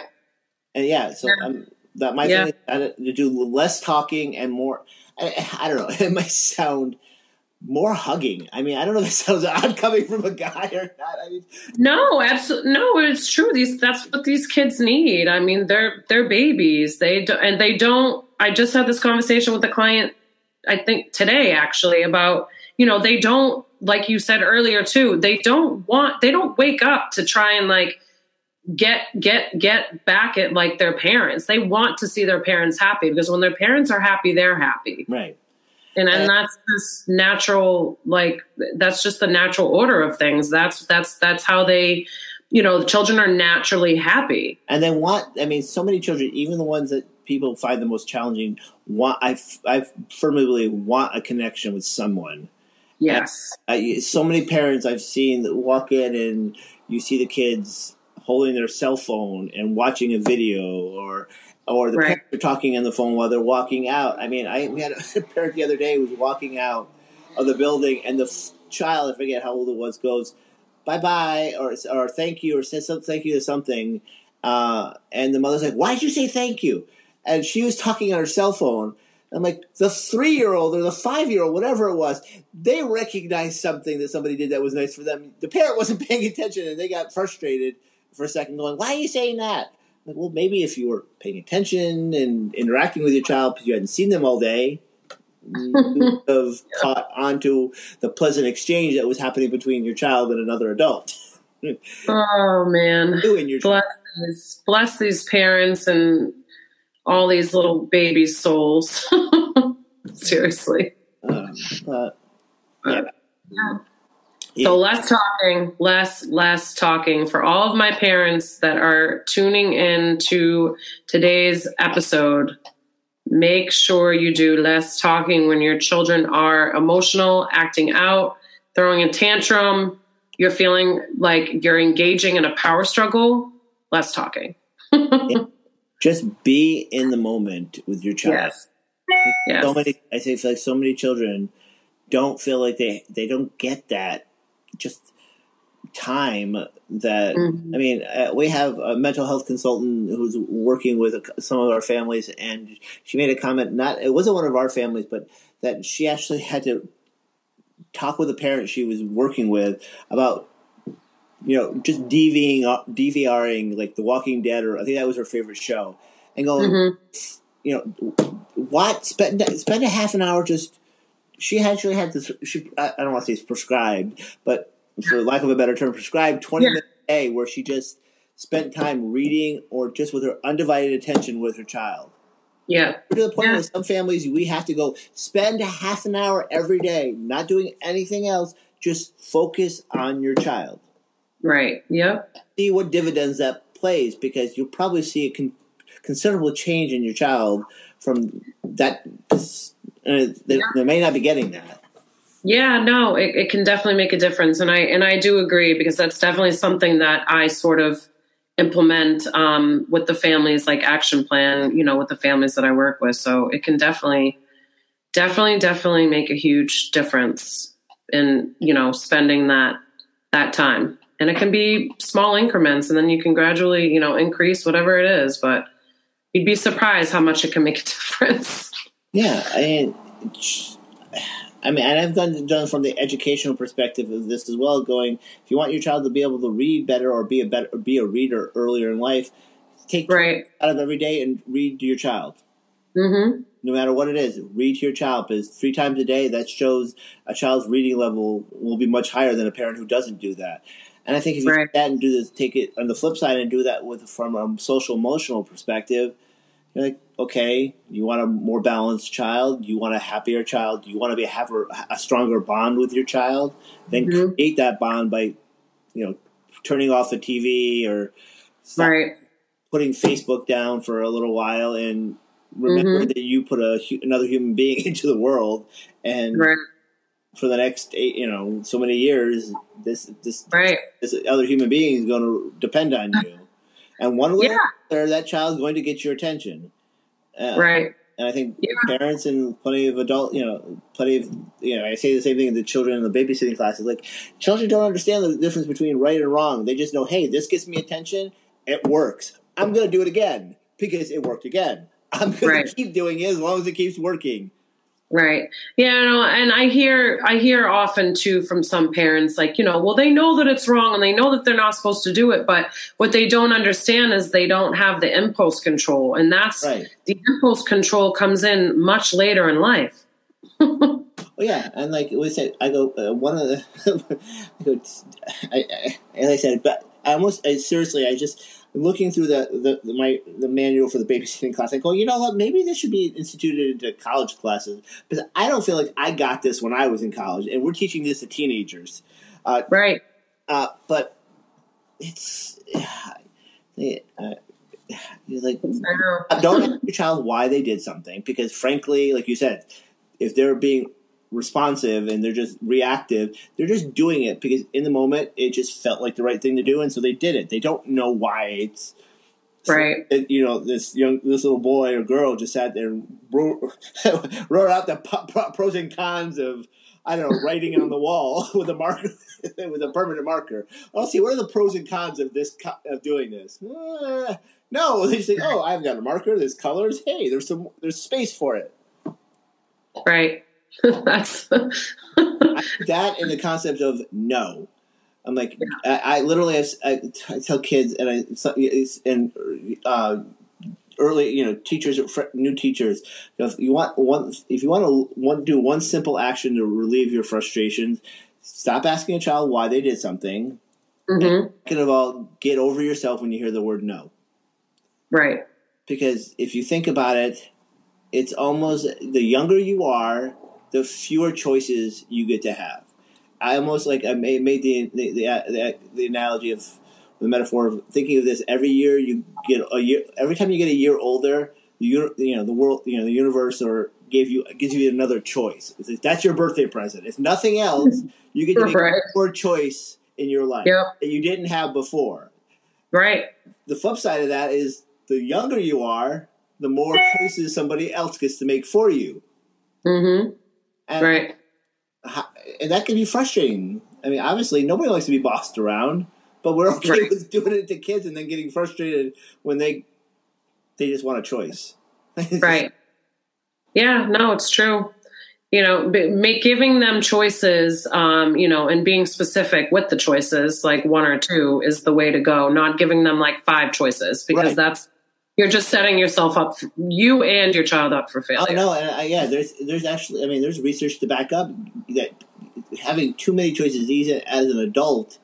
S3: And yeah, so
S2: Yeah.
S3: um, that my
S2: Yeah.
S3: thing is to do less talking and more. I, I don't know. <laughs> It might sound more hugging. I mean, I don't know if it sounds <laughs> odd coming from a guy or not. I mean,
S2: No, absolutely. No, it's true. These that's what these kids need. I mean, they're they're babies. They do, and they don't. I just had this conversation with a client. I think today actually about you know they don't like you said earlier too. They don't want. They don't wake up to try and like get get get back at like their parents. They want to see their parents happy because when their parents are happy, they're happy
S3: right.
S2: And and that's this natural like that's just the natural order of things that's that's that's how they you know the children are naturally happy
S3: And they want. I mean, so many children, even the ones that people find the most challenging, want. I I firmly believe want a connection with someone.
S2: yes
S3: I, so many parents I've seen that walk in and you see the kids holding their cell phone and watching a video or or the
S2: Right.
S3: parents are talking on the phone while they're walking out. I mean, I we had a <laughs> parent the other day who was walking out of the building and the f- child, I forget how old it was, goes bye bye or or thank you or says thank you to something, uh, and the mother's like, why did you say thank you? And she was talking on her cell phone. I'm like, the three year old or the five year old, whatever it was, they recognized something that somebody did that was nice for them. The parent wasn't <laughs> paying attention and they got frustrated for a second, going, Why are you saying that? Like, well, maybe if you were paying attention and interacting with your child because you hadn't seen them all day, you <laughs> would have caught onto the pleasant exchange that was happening between your child and another adult. <laughs>
S2: oh man. Bless these, bless these parents and all these little baby souls. <laughs> Seriously.
S3: Um, but, yeah.
S2: So less talking, less less talking for all of my parents that are tuning in to today's episode. Make sure you do less talking when your children are emotional, acting out, throwing a tantrum, you're feeling like you're engaging in a power struggle, less talking. <laughs>
S3: Just be in the moment with your child.
S2: Yes. Yes.
S3: so many i say like so many children don't feel like they they don't get that just time that
S2: Mhm.
S3: i mean uh, we have a mental health consultant who's working with a, some of our families and she made a comment not it wasn't one of our families but that she actually had to talk with a parent she was working with about you know just DVing DVRing like The Walking Dead or I think that was her favorite show and going
S2: Mhm.
S3: you know what spend spend a half an hour just she actually had this she I don't want to say it's prescribed but for lack of a better term prescribed 20
S2: Yeah.
S3: minutes a day where she just spent time reading or just with her undivided attention with her child
S2: Yeah.
S3: to the point
S2: Yeah.
S3: where some families we have to go spend half an hour every day not doing anything else just focus on your child
S2: Right. Yep.
S3: see what dividends that plays because you'll probably see a con- considerable change in your child from that uh, they, they may not be getting that
S2: Yeah, no, it, it can definitely make a difference, and I and I do agree because that's definitely something that I sort of implement um, with the families, like action plan. You know, with the families that I work with, so it can definitely, definitely, definitely make a huge difference in you know spending that that time, and it can be small increments, and then you can gradually you know increase whatever it is, but you'd be surprised how much it can make a <laughs> difference.
S3: Yeah i mean I mean, and I've done done from the educational perspective of this as well. Going, if you want your child to be able to read better or be a better or be a reader earlier in life, take
S2: Right.
S3: out of every day and read to your child.
S2: Mm-hmm.
S3: no matter what it is, read to your child because three times a day that shows a child's reading level will be much higher than a parent who doesn't do that. And I think if you
S2: Right.
S3: take that and do this, take it on the flip side and do that with from a social emotional perspective, you're like, okay, you want a more balanced child, you want a happier child, you want to be have a, a stronger bond with your child, then
S2: Mhm.
S3: create that bond by, you know, turning off the TV or
S2: Right.
S3: putting Facebook down for a little while and remember
S2: Mhm.
S3: that you put a another human being <laughs> into the world and
S2: Right.
S3: for the next eight, you know so many years this this
S2: Right.
S3: this other human being is going to depend on <laughs> you and one way
S2: Yeah.
S3: or another that child's going to get your attention uh,
S2: Right.
S3: and I think
S2: Yeah.
S3: parents and plenty of adult, you know, plenty of, you know, I say the same thing to the children in the babysitting classes. Like, children don't understand the difference between right and wrong. They just know, hey, this gets me attention. It works. I'm going to do it again because it worked again. I'm going
S2: Right.
S3: to keep doing it as long as it keeps working.
S2: Right. Yeah, no, and I hear I hear often too from some parents like, you know, well they know that it's wrong and they know that they're not supposed to do it, but what they don't understand is they don't have the impulse control and that's
S3: Right.
S2: the impulse control comes in much later in life. <laughs>
S3: Well, yeah, and like we said, I go uh, one of the, <laughs> I go, I, I, as I said, but I almost I, seriously, I just looking through the, the, my the manual for the babysitting class. I go, you know what? Maybe this should be instituted into college classes because I don't feel like I got this when I was in college, and we're teaching this to teenagers. Uh,
S2: Right.
S3: uh, but it's <sighs> uh, you're like don't ask your child why they did something because frankly like you said if they're being responsive and they're just reactive they're just doing it because in the moment it just felt like the right thing to do and so they did it they don't know why it's
S2: Right.
S3: it- you know this young this little boy or girl just sat there and wrote, <laughs> wrote out the po- pro- pros and cons of I don't know writing on the wall <laughs> with a marker <laughs> with a permanent marker. I'll see what are the pros and cons of this co- of doing this. Uh, no, they just say, "Oh, I've got a marker. There's colors. Hey, there's some there's space for it."
S2: Right. <laughs> that's
S3: that and the concept of no. I'm like, I, I literally, I, I tell kids, and I and uh, early, you know, teachers, new teachers, if you want one, if you want to want do one simple action to relieve your frustrations, stop asking a child why they did something.
S2: Mhm.
S3: Second of all, get over yourself when you hear the word no,
S2: Right.
S3: because if you think about it, it's almost the younger you are, the fewer choices you get to have. I almost like I made, made the, the the the analogy of the metaphor of thinking of this every year you get a year every time you get a year older the you know the world you know the universe or gave you gives you another choice like, that's your birthday present if nothing else you get to make
S2: Right.
S3: more choice in your life
S2: Yep.
S3: that you didn't have before
S2: Right.
S3: the flip side of that is the younger you are the more choices somebody else gets to make for you
S2: Mhm.
S3: And
S2: Right.
S3: how- and that can be frustrating. I mean, obviously, nobody likes to be bossed around, but we're okay
S2: Right.
S3: with doing it to kids and then getting frustrated when they they just want a choice. <laughs>
S2: Right. Yeah, no, it's true. You know, make giving them choices, um, you know, and being specific with the choices, like one or two, is the way to go. Not giving them like five choices because
S3: Right.
S2: that's you're just setting yourself up, for, you and your child up for
S3: Oh
S2: failure.
S3: no, and I, yeah, there's there's actually, I mean, there's research to back up that having too many choices, as an adult,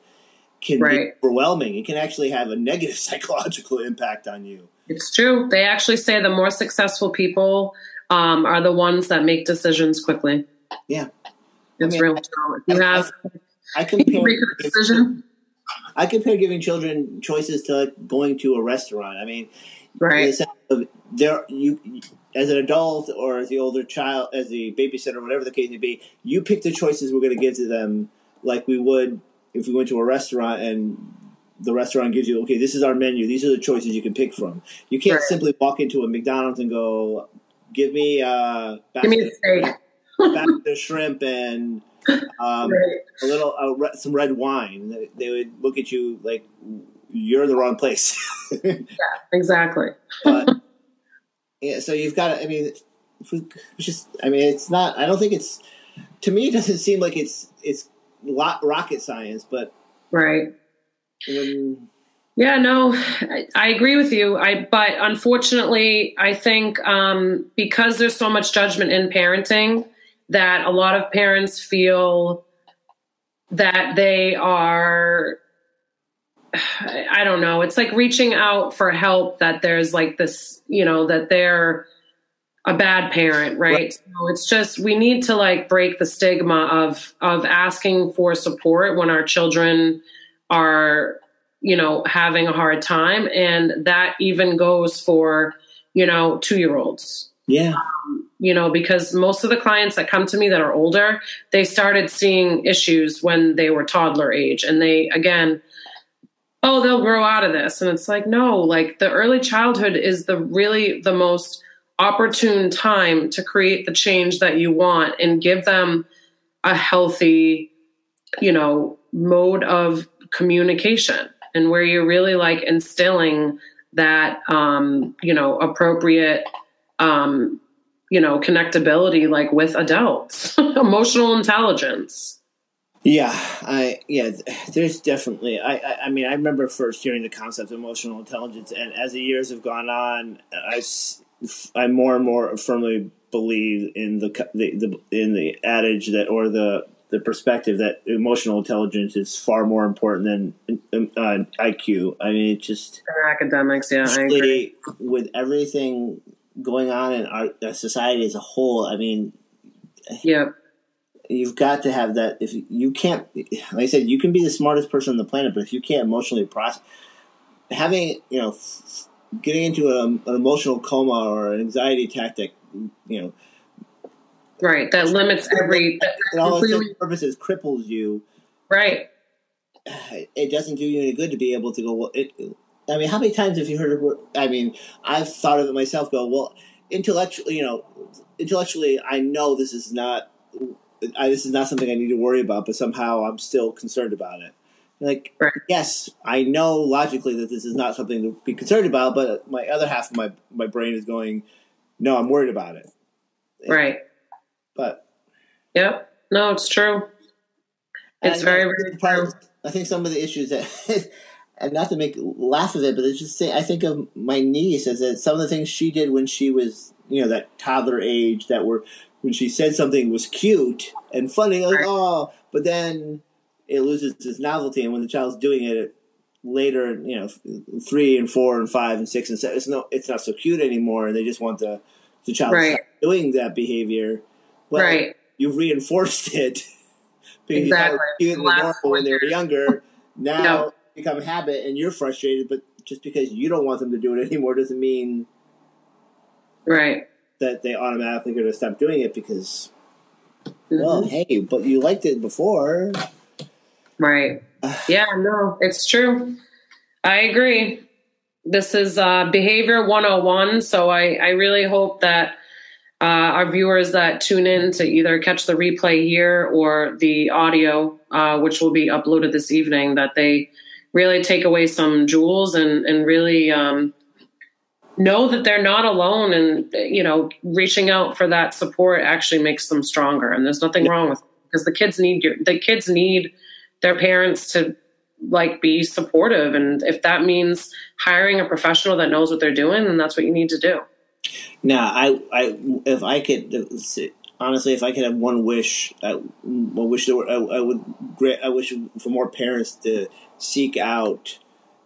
S3: can be overwhelming. It can actually have a negative <laughs> psychological impact on you.
S2: It's true. They actually say the more successful people um, are the ones that make decisions quickly.
S3: Yeah,
S2: It's
S3: mean,
S2: real. If you
S3: I-
S2: have
S3: I
S2: you
S3: compare <laughs>
S2: make a decision,
S3: I compare giving children choices to like going to a restaurant. I mean, in the sense of there you as an adult or as the older child as the babysitter whatever the case may be you pick the choices we're going to give to them like we would if we went to a restaurant and the restaurant gives you okay this is our menu these are the choices you can pick from you can't
S2: Right.
S3: simply walk into a mcdonald's and go give me uh
S2: Give me a steak.
S3: of shrimp and um,
S2: Right.
S3: a little uh, re- some red wine They- would look at you like you're in the wrong place <laughs> yeah,
S2: Exactly.
S3: but <laughs> yeah, so you've got. to I mean, we- it's just. I mean, it's not. I don't think it's. To me, it doesn't seem like it's it's lot rocket science, but
S2: Right.
S3: when
S2: Yeah, no, I, I agree with you. I but unfortunately, I think um, because there's so much judgment in parenting that a lot of parents feel that they are I don't know. It's like reaching out for help that there's like this, you know, that they're a bad parent, right? right. So it's just we need to like break the stigma of of asking for support when our children are, you know, having a hard time and that even goes for, you know, 2-year-olds.
S3: Yeah.
S2: Um, you know, because most of the clients that come to me that are older, they started seeing issues when they were toddler age and they again oh, they'll grow out of this. And it's like, no, like the early childhood is the really the most opportune time to create the change that you want and give them a healthy, you know, mode of communication and where you're really like instilling that um, you know, appropriate um, you know, connectability like with adults, <laughs> emotional intelligence.
S3: Yeah, I yeah, there's definitely. I, I, I mean, I remember first hearing the concept of emotional intelligence, and as the years have gone on, I I more and more firmly believe in the, the, the in the adage that or the the perspective that emotional intelligence is far more important than uh, IQ. I mean, it just
S2: academics. Yeah, I agree.
S3: With everything going on in our society as a whole, I mean,
S2: yeah
S3: you've got to have that. If you can't, like I said, you can be the smartest person on the planet, but if you can't emotionally process, having you know, getting into an, an emotional coma or an anxiety tactic, you know,
S2: right, that limits every. <laughs>
S3: and all completely, purposes cripples you.
S2: Right.
S3: It doesn't do you any good to be able to go. Well, it, I mean, how many times have you heard of? I mean, I've thought of it myself. Go well, intellectually, you know, intellectually, I know this is not I, this is not something I need to worry about, but somehow I'm still concerned about it. Like, right. yes, I know logically that this is not something to be concerned about, but my other half of my my brain is going, no, I'm worried about it.
S2: Right.
S3: But.
S2: Yep. No, it's true. It's very, very true.
S3: I think some of the issues that, <laughs> and not to make laugh of it, but it's just say I think of my niece as that some of the things she did when she was, you know, that toddler age that were when she said something was cute and funny, like oh, but then it loses its novelty, and when the child's doing it later, you know, three and four and five and six and seven, it's no, it's not so cute anymore, and they just want the the child right. doing that behavior.
S2: Well, right.
S3: You've reinforced it <laughs> because exactly. cute and normal when they were younger. <laughs> Now no. Become habit, and you're frustrated, but just because you don't want them to do it <laughs> anymore doesn't mean
S2: right
S3: that they automatically going to stop doing it because, mm-hmm. well, hey, but you liked it before.
S2: Right. <sighs> yeah, no, it's true. I agree. This is uh, Behavior 101. So I, I really hope that uh, our viewers that tune in to either catch the replay here or the audio, uh, which will be uploaded this evening, that they really take away some jewels and, and really um, know that they're not alone and you know reaching out for that support actually makes them stronger. And there's nothing wrong with because the kids need your the kids need their parents to like be supportive. And if that means hiring a professional that knows what they're doing then that's what you need to do.
S3: Now i i if i could honestly if i could have one wish i, I wish there were I, I would i wish for more parents to seek out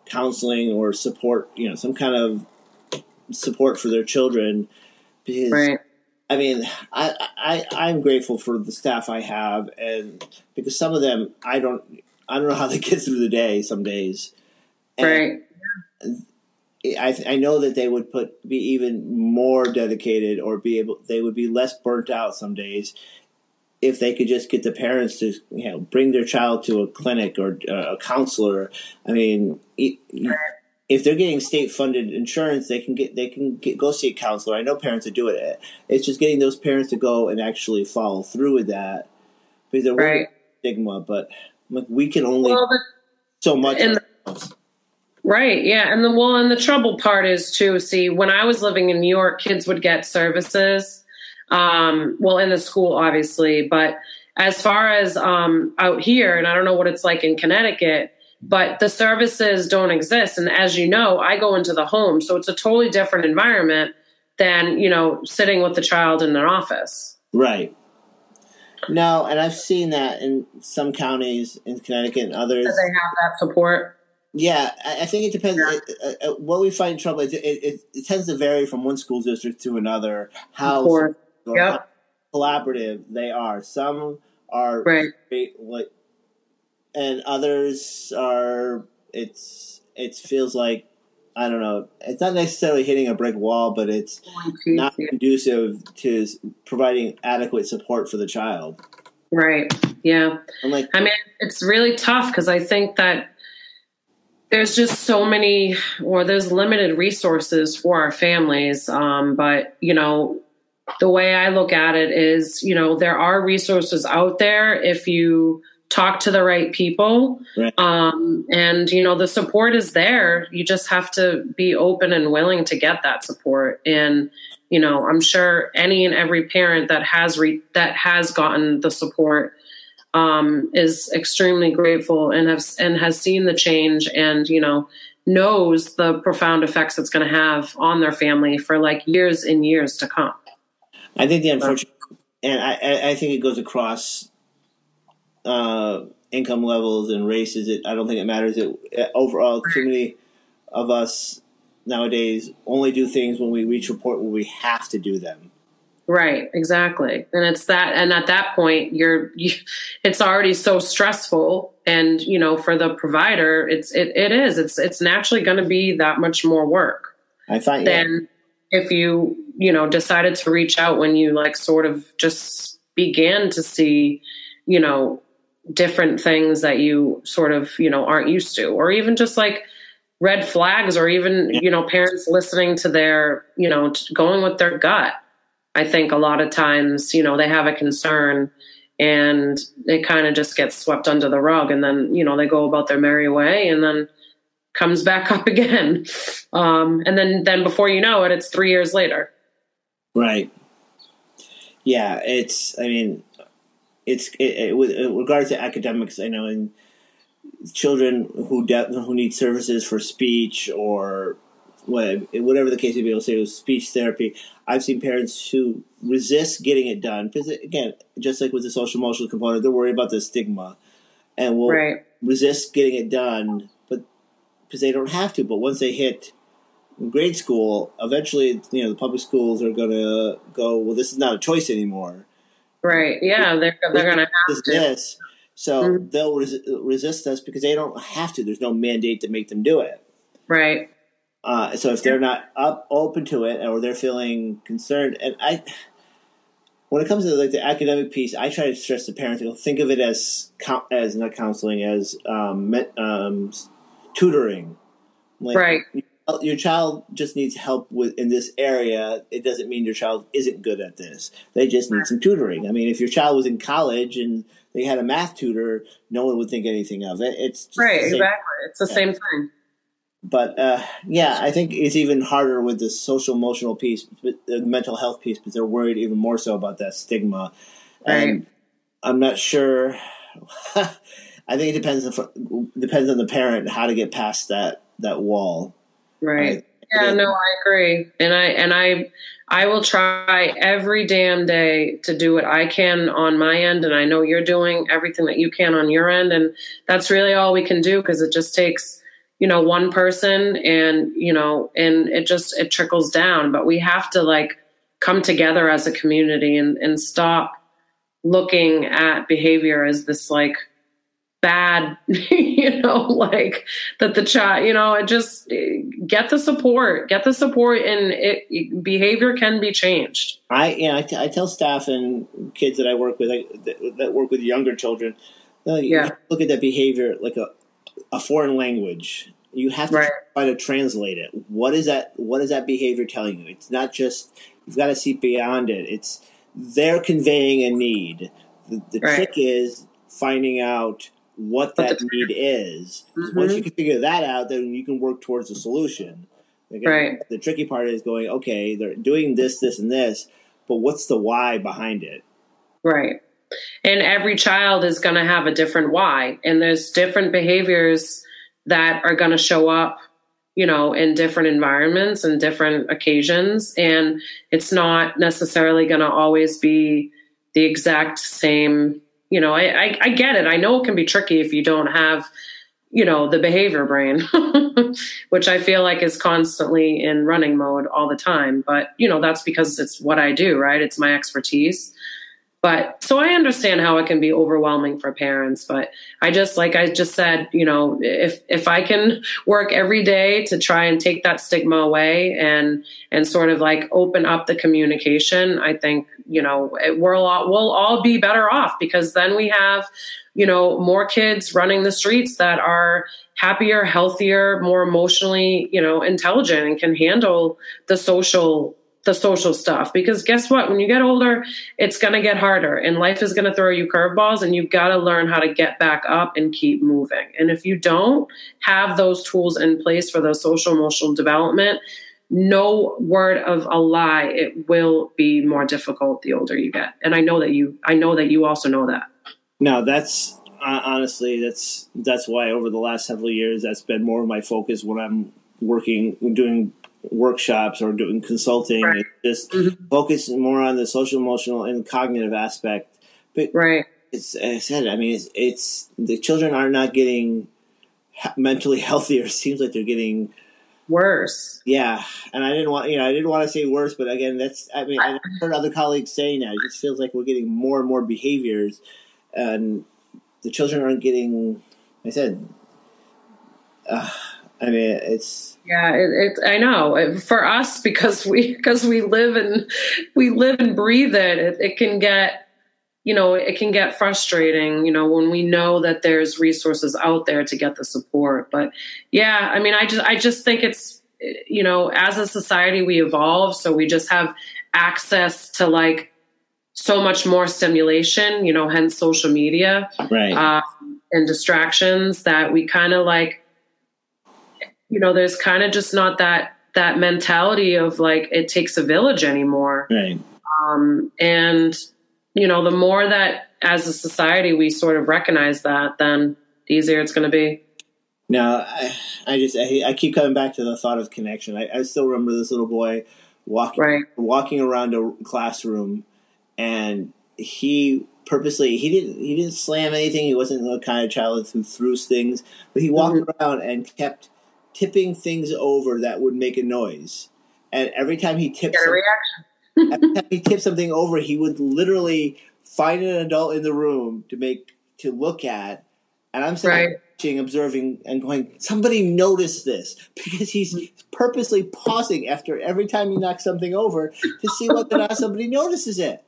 S3: counseling or support you know some kind of support for their children because right. I mean, I, I I'm grateful for the staff I have, and because some of them I don't I don't know how they get through the day some days.
S2: And right.
S3: I I know that they would put be even more dedicated or be able they would be less burnt out some days if they could just get the parents to you know bring their child to a clinic or uh, a counselor. I mean, if they're getting state funded insurance, they can get they can get, go see a counselor. I know parents that do it. It's just getting those parents to go and actually follow through with that because they're right. stigma. But like we can only well, the, so much.
S2: The, right? Yeah, and the well, and the trouble part is too. See, when I was living in New York, kids would get services. Um, well, in the school, obviously, but as far as um, out here, and I don't know what it's like in Connecticut but the services don't exist. And as you know, I go into the home, so it's a totally different environment than you know sitting with the child in an office.
S3: Right. No, and I've seen that in some counties in Connecticut and others.
S2: they have that support.
S3: Yeah, I, I think it depends. Yeah. It, uh, what we find trouble is it, it, it, tends to vary from one school district to another. How, yep. how collaborative they are. Some are
S2: right.
S3: like, and others are. It's it feels like I don't know. It's not necessarily hitting a brick wall, but it's not conducive to providing adequate support for the child.
S2: Right. Yeah. Like, I mean, it's really tough because I think that there's just so many, or there's limited resources for our families. Um, but you know, the way I look at it is, you know, there are resources out there if you talk to the right people. Right. Um, and, you know, the support is there. You just have to be open and willing to get that support. And, you know, I'm sure any and every parent that has re- that has gotten the support um, is extremely grateful and has and has seen the change and, you know, knows the profound effects it's going to have on their family for like years and years to come.
S3: I think the unfortunate, and I, I think it goes across uh, income levels and races. It, I don't think it matters. It, overall, too many of us nowadays only do things when we reach a point where we have to do them.
S2: Right, exactly. And it's that and at that point you're you, it's already so stressful and you know for the provider it's it, it is it's it's naturally going to be that much more work.
S3: I find
S2: than yeah. if you you know decided to reach out when you like sort of just began to see you know different things that you sort of you know aren't used to or even just like red flags or even you know parents listening to their you know going with their gut i think a lot of times you know they have a concern and it kind of just gets swept under the rug and then you know they go about their merry way and then comes back <laughs> up again. Um, and then then before you know it it's three years later.
S3: Right. Yeah it's i mean it's it, it, with regards to academics i know in children who de- who need services for speech or whatever the case may be, I'll say it was speech therapy. I've seen parents who resist getting it done because, again, just like with the social emotional component, they're worried about the stigma and will right. resist getting it done, but because they don't have to. But once they hit grade school, eventually, you know, the public schools are going to go. Well, this is not a choice anymore.
S2: Right. Yeah, they're they're going to have to.
S3: This, so mm-hmm. they'll res- resist us because they don't have to. There's no mandate to make them do it.
S2: Right.
S3: Uh, so if they're not up open to it or they're feeling concerned, and I, when it comes to like the academic piece, I try to stress to parents to think of it as as not counseling as um, um, tutoring.
S2: Like, right.
S3: Your child just needs help with in this area. It doesn't mean your child isn't good at this. They just need some tutoring. I mean, if your child was in college and they had a math tutor, no one would think anything of it. It's
S2: right, exactly. It's the same thing.
S3: But uh, yeah, I think it's even harder with the social emotional piece, the mental health piece, because they're worried even more so about that stigma. Right. And I'm not sure. <laughs> I think it depends on depends on the parent how to get past that that wall.
S2: Right. Yeah, no, I agree. And I and I I will try every damn day to do what I can on my end and I know you're doing everything that you can on your end and that's really all we can do because it just takes you know one person and you know and it just it trickles down but we have to like come together as a community and and stop looking at behavior as this like bad, <laughs> you know, like that the child, you know, it just get the support, get the support, and it behavior can be changed.
S3: I, you know, I, t- I tell staff and kids that I work with like, that, that, work with younger children, uh, yeah, look at that behavior like a a foreign language. You have to right. try to translate it. What is that? What is that behavior telling you? It's not just you've got to see beyond it. It's they're conveying a need. The, the right. trick is finding out what that need is. Mm-hmm. Once you can figure that out, then you can work towards a solution.
S2: Again, right.
S3: The tricky part is going, okay, they're doing this, this, and this, but what's the why behind it?
S2: Right. And every child is going to have a different why, and there's different behaviors that are going to show up, you know, in different environments and different occasions, and it's not necessarily going to always be the exact same you know, I, I, I get it. I know it can be tricky if you don't have, you know, the behavior brain, <laughs> which I feel like is constantly in running mode all the time. But, you know, that's because it's what I do, right? It's my expertise. But so I understand how it can be overwhelming for parents, but I just like I just said, you know, if if I can work every day to try and take that stigma away and and sort of like open up the communication, I think, you know, we're a lot we'll all be better off because then we have, you know, more kids running the streets that are happier, healthier, more emotionally, you know, intelligent and can handle the social the social stuff. Because guess what? When you get older it's going to get harder and life is going to throw you curveballs and you've got to learn how to get back up and keep moving. And if you don't have those tools in place for the social emotional development no word of a lie it will be more difficult the older you get. And i know that you i know that you also know that.
S3: No that's uh, honestly that's that's why over the last several years that's been more of my focus when i'm working doing workshops or doing consulting. Right. just mm-hmm. focus more on the social, emotional, and cognitive aspect.
S2: But right,
S3: it's as I said. I mean, it's, it's the children are not getting mentally <laughs> healthier. It seems like they're getting
S2: worse.
S3: Yeah, and I didn't want you know I didn't want to say worse, but again, that's I mean I've heard other colleagues saying that. It just feels like we're getting more and more behaviors, and the children aren't getting. I said. Uh, I mean, it's
S2: yeah. It, it, I know for us because we <laughs> because we live and we live and breathe it, it. It can get you know it can get frustrating. You know when we know that there's resources out there to get the support. But yeah, I mean, I just I just think it's you know as a society we evolve, so we just have access to like so much more stimulation. You know, hence social media,
S3: right, uh,
S2: and distractions that we kind of like you know, there's kind of just not that that mentality of like it takes a village anymore.
S3: Right.
S2: Um, and you know, the more that as a society we sort of recognize that, then the easier it's going to be.
S3: No, I, I just I, I, keep coming back to the thought of connection. I, I still remember this little boy walking right. walking around a classroom, and he purposely he didn't he didn't slam anything. He wasn't the kind of child who threw things, but he walked mm-hmm. around and kept tipping things over that would make a noise. And every time he something, every time he tipped something over, he would literally find an adult in the room to make to look at. And I'm sitting right. watching, observing, and going, somebody noticed this <laughs> because he's purposely pausing after every time he knocks something over to see whether or not <laughs> somebody notices it.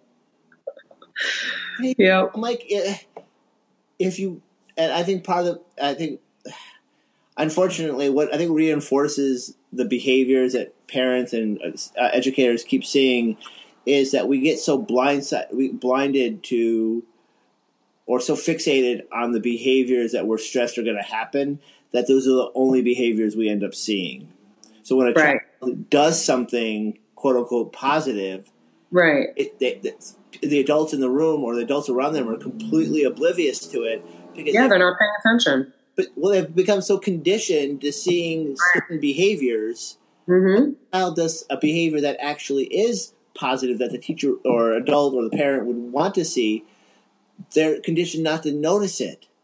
S2: Yeah,
S3: I'm like, eh, if you, and I think part of the, I think unfortunately, what I think reinforces the behaviors that parents and uh, educators keep seeing is that we get so blind we blinded to or so fixated on the behaviors that we're stressed are going to happen that those are the only behaviors we end up seeing. So when a right. child does something quote unquote positive,
S2: right,
S3: it, they, the adults in the room or the adults around them are completely oblivious to it
S2: because yeah, they're not paying attention
S3: but well, they've become so conditioned to seeing certain behaviors.
S2: Mm-hmm.
S3: Child does a behavior that actually is positive that the teacher or adult or the parent would want to see. They're conditioned not to notice it. <laughs>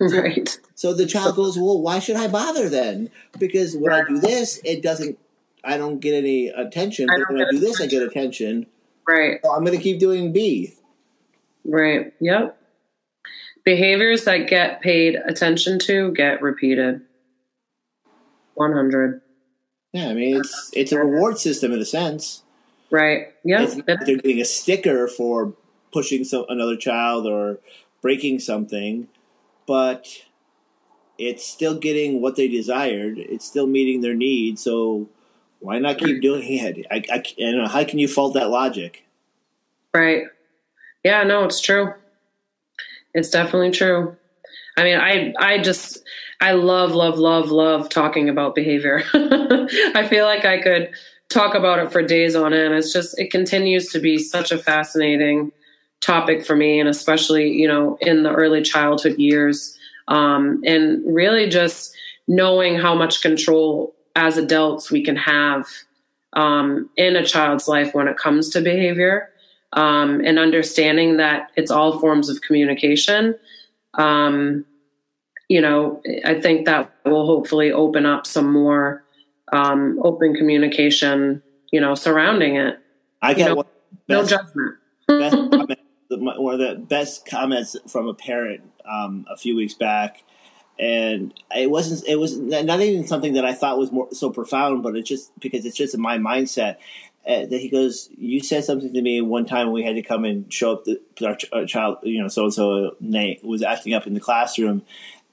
S2: Right.
S3: So, so the child goes, "Well, why should I bother then? Because when right. I do this, it doesn't. I don't get any attention. But when I do this, I get attention.
S2: Right.
S3: So I'm going to keep doing B.
S2: Right. Yep behaviors that get paid attention to get repeated. 100
S3: yeah i mean it's it's a reward system in a sense.
S2: Right. Yeah.
S3: They're getting a sticker for pushing some another child or breaking something but it's still getting what they desired. It's still meeting their needs so why not keep mm. doing it? I, I, I know, how can you fault that logic?
S2: Right. Yeah no it's true it's definitely true. I mean, I I just I love love love love talking about behavior. <laughs> I feel like I could talk about it for days on end. It's just it continues to be such a fascinating topic for me, and especially you know in the early childhood years, um, and really just knowing how much control as adults we can have um, in a child's life when it comes to behavior um, and understanding that it's all forms of communication. Um, you know, I think that will hopefully open up some more um, open communication, you know, surrounding it.
S3: I get
S2: know,
S3: one
S2: No judgment.
S3: best <laughs> comment, one of the best comments from a parent um, a few weeks back, and it wasn't. It was not even something that I thought was more so profound, but it's just because it's just in my mindset. Uh, that he goes, you said something to me one time when we had to come and show up the our, our child, you know, so and so Nate was acting up in the classroom,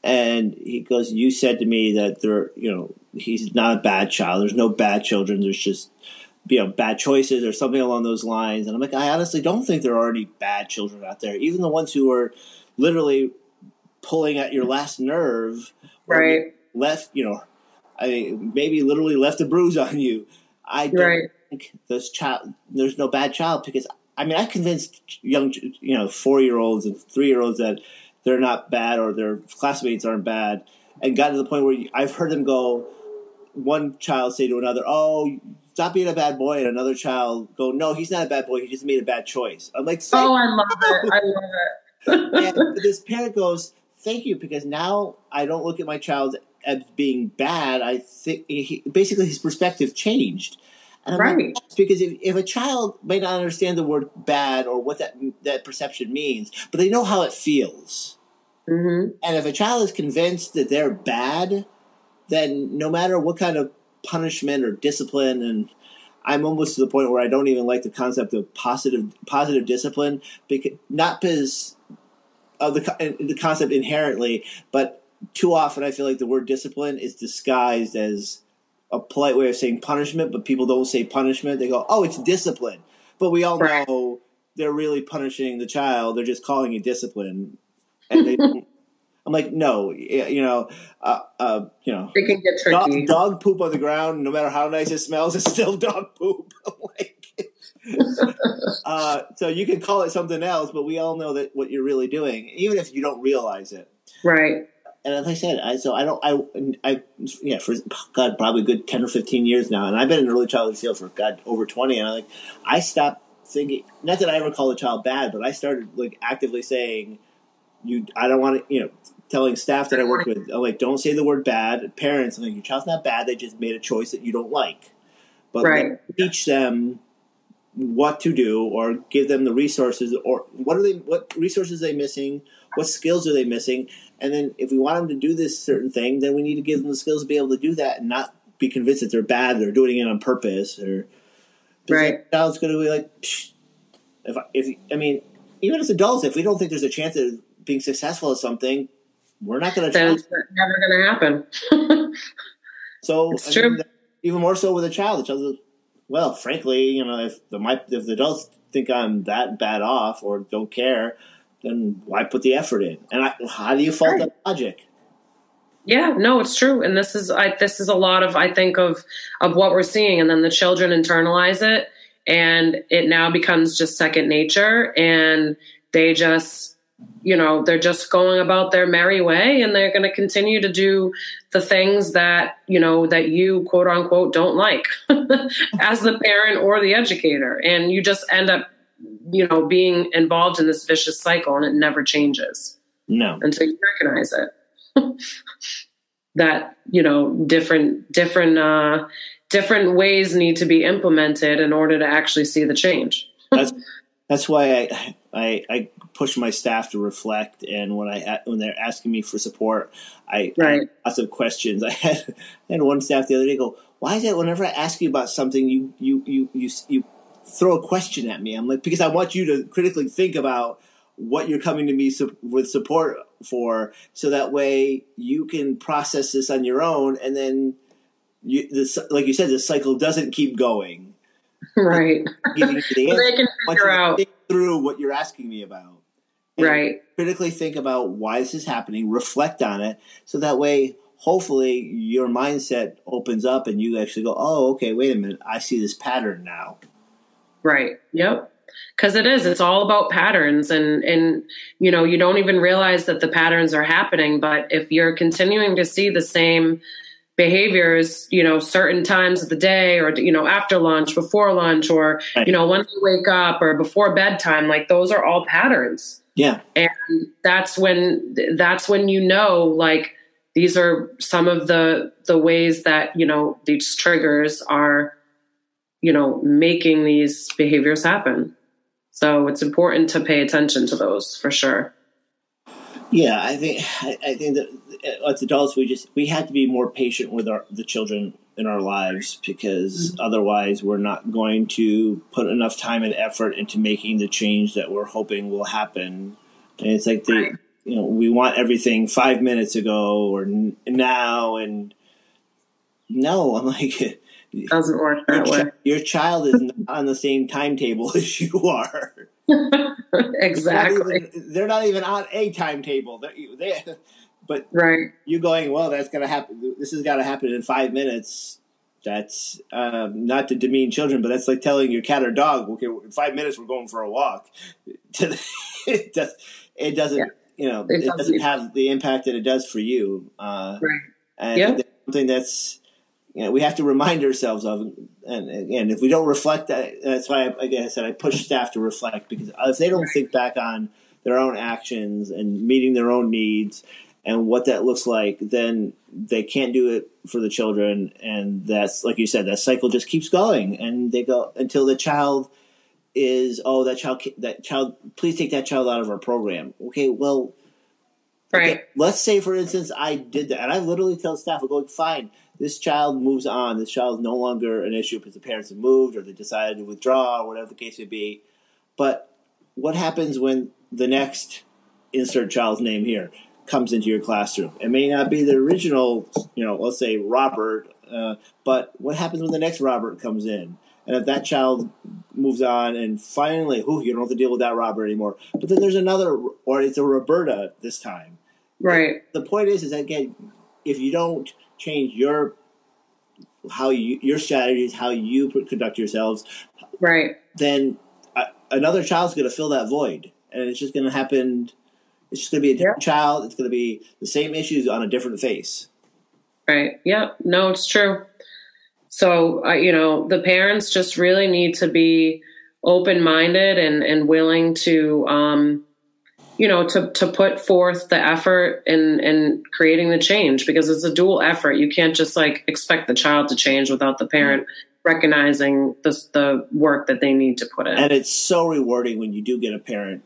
S3: and he goes, you said to me that there, you know, he's not a bad child. There's no bad children. There's just you know bad choices or something along those lines. And I'm like, I honestly don't think there are any bad children out there. Even the ones who are literally pulling at your last nerve,
S2: Right.
S3: Left, you know, I mean, maybe literally left a bruise on you. I don't
S2: Right.
S3: This child. There's no bad child because I mean, I convinced young, you know, four year olds and three year olds that they're not bad or their classmates aren't bad, and got to the point where I've heard them go. One child say to another, "Oh, stop being a bad boy," and another child go, "No, he's not a bad boy. He just made a bad choice." I'm like,
S2: Oh, I love it. I love it. <laughs>
S3: and this parent goes, "Thank you," because now I don't look at my child as being bad. I think he, basically his perspective changed. And like,
S2: Right.
S3: "Yes," because if, if a child may not understand the word bad or what that that perception means, but they know how it feels.
S2: hmm
S3: And if a child is convinced that they're bad, then no matter what kind of punishment or discipline, and I'm almost to the point where I don't even like the concept of positive positive discipline, because not because of the the concept inherently, but too often I feel like the word discipline is disguised as a polite way of saying punishment, but people don't say punishment. They go, "Oh, it's discipline," but we all
S2: Right.
S3: know they're really punishing the child. They're just calling it discipline, and they. don't- <laughs> I'm like, no, you know, uh, uh, you know,
S2: It can get
S3: dog,
S2: tricky.
S3: dog poop on the ground, no matter how nice it smells, it's still <laughs> dog poop. <laughs> like, uh, so you can call it something else, but we all know that what you're really doing, even if you don't realize it.
S2: Right.
S3: And as I said, I so I don't I I yeah for God probably a good ten or fifteen years now, and I've been in early childhood field for God over twenty, and I like I stopped thinking. Not that I ever called a child bad, but I started like actively saying, "You, I don't want to," you know, telling staff that I work with, I'm like, don't say the word bad. Parents, I'm like, your child's not bad. They just made a choice that you don't like, but
S2: Right.
S3: like, teach them what to do or give them the resources or what are they what resources are they missing what skills are they missing and then if we want them to do this certain thing then we need to give them the skills to be able to do that and not be convinced that they're bad they're doing it on purpose or
S2: Right.
S3: that child's going to be like Psh. if I, if I mean even as adults if we don't think there's a chance of being successful at something we're not going to
S2: Then it's never going to happen. <laughs>
S3: so
S2: It's
S3: I
S2: true.
S3: mean, even more so with a child. The child, well, frankly, you know, if the my, if the adults think I'm that bad off or don't care, then why put the effort in? And I, how do you fault
S2: Right.
S3: that logic?
S2: Yeah, no, it's true, and this is I this is a lot of I think of of what we're seeing, and then the children internalize it, and it now becomes just second nature, and they just you know they're just going about their merry way, and they're going to continue to do the things that you know that you quote unquote don't like <laughs> as the parent or the educator, and you just end up you know being involved in this vicious cycle, and it never changes
S3: No,
S2: until you recognize it. <laughs> That you know different different uh different ways need to be implemented in order to actually see the change. <laughs>
S3: That's that's why I, I I push my staff to reflect, and when I when they're asking me for support, I,
S2: Right.
S3: lots of questions. <laughs> I had I had one staff the other day go, "Why is it whenever I ask you about something, you you you you you throw a question at me?" I'm like, "Because I want you to critically think about." What you're coming to me su- with support for, so that way you can process this on your own, and then you, this, like you said, the cycle doesn't keep going. <laughs>
S2: right
S3: Giving you the <laughs>
S2: so
S3: answer
S2: they can figure out
S3: think through what you're asking me about.
S2: Right.
S3: Critically think about why this is happening, reflect on it, so that way, hopefully, your mindset opens up and you actually go, oh, okay, wait a minute, I see this pattern now.
S2: right. Yep. Because it is. It's all about patterns and and you know you don't even realize that the patterns are happening but if you're continuing to see the same behaviors you know certain times of the day or you know after lunch before lunch or
S3: Right.
S2: you know when you wake up or before bedtime like those are all patterns
S3: Yeah.
S2: And that's when that's when you know like these are some of the the ways that, you know, these triggers are you know, making these behaviors happen. So it's important to pay attention to those for sure.
S3: Yeah, I think I, I think that uh, as adults we just we have to be more patient with our the children in our lives because mm-hmm. otherwise we're not going to put enough time and effort into making the change that we're hoping will happen. And it's like the you know we want everything five minutes ago or n- now and no, I'm like <laughs> it
S2: doesn't work that
S3: your,
S2: way.
S3: Your child is not <laughs> on the same timetable <laughs> as you are.
S2: exactly. <laughs>
S3: They're not, even, they're not even on a timetable. They're, they, but
S2: right,
S3: you going well. That's going to happen. This has got to happen in five minutes. That's um, not to demean children, but that's like telling your cat or dog, "Okay, in five minutes we're going for a walk." it, does, it doesn't, yeah. you know, it, it doesn't, doesn't have the impact that it does for you. Uh,
S2: right.
S3: And yeah. something that's you know, we have to remind ourselves of. And again, if we don't reflect, that, that's why I, again I said I push staff to reflect because if they don't think back on their own actions and meeting their own needs and what that looks like, then they can't do it for the children, and that's like you said, that cycle just keeps going, and they go until the child is oh that child that child please take that child out of our program. Okay, well.
S2: Right.
S3: Okay, let's say, for instance, I did that, and I literally tell staff, "I'm going fine this child moves on. This child is no longer an issue because the parents have moved or they decided to withdraw or whatever the case may be. But what happens when the next insert child's name here comes into your classroom? It may not be the original, you know, let's say Robert, uh, but what happens when the next Robert comes in? And if that child moves on and finally, whew, you don't have to deal with that Robert anymore. But then there's another, or it's a Roberta this time.
S2: Right.
S3: The point is, is that again, if you don't change your how you your strategies, how you conduct yourselves,
S2: right?
S3: Then uh, another child's going to fill that void, and it's just going to happen. It's just going to be a different yeah. child. It's going to be the same issues on a different face.
S2: Right. Yeah. No, it's true. So, uh, you know, the parents just really need to be open minded and, and willing to, um, you know to to put forth the effort in in creating the change because it's a dual effort you can't just like expect the child to change without the parent mm-hmm. recognizing the the work that they need to put in
S3: and it's so rewarding when you do get a parent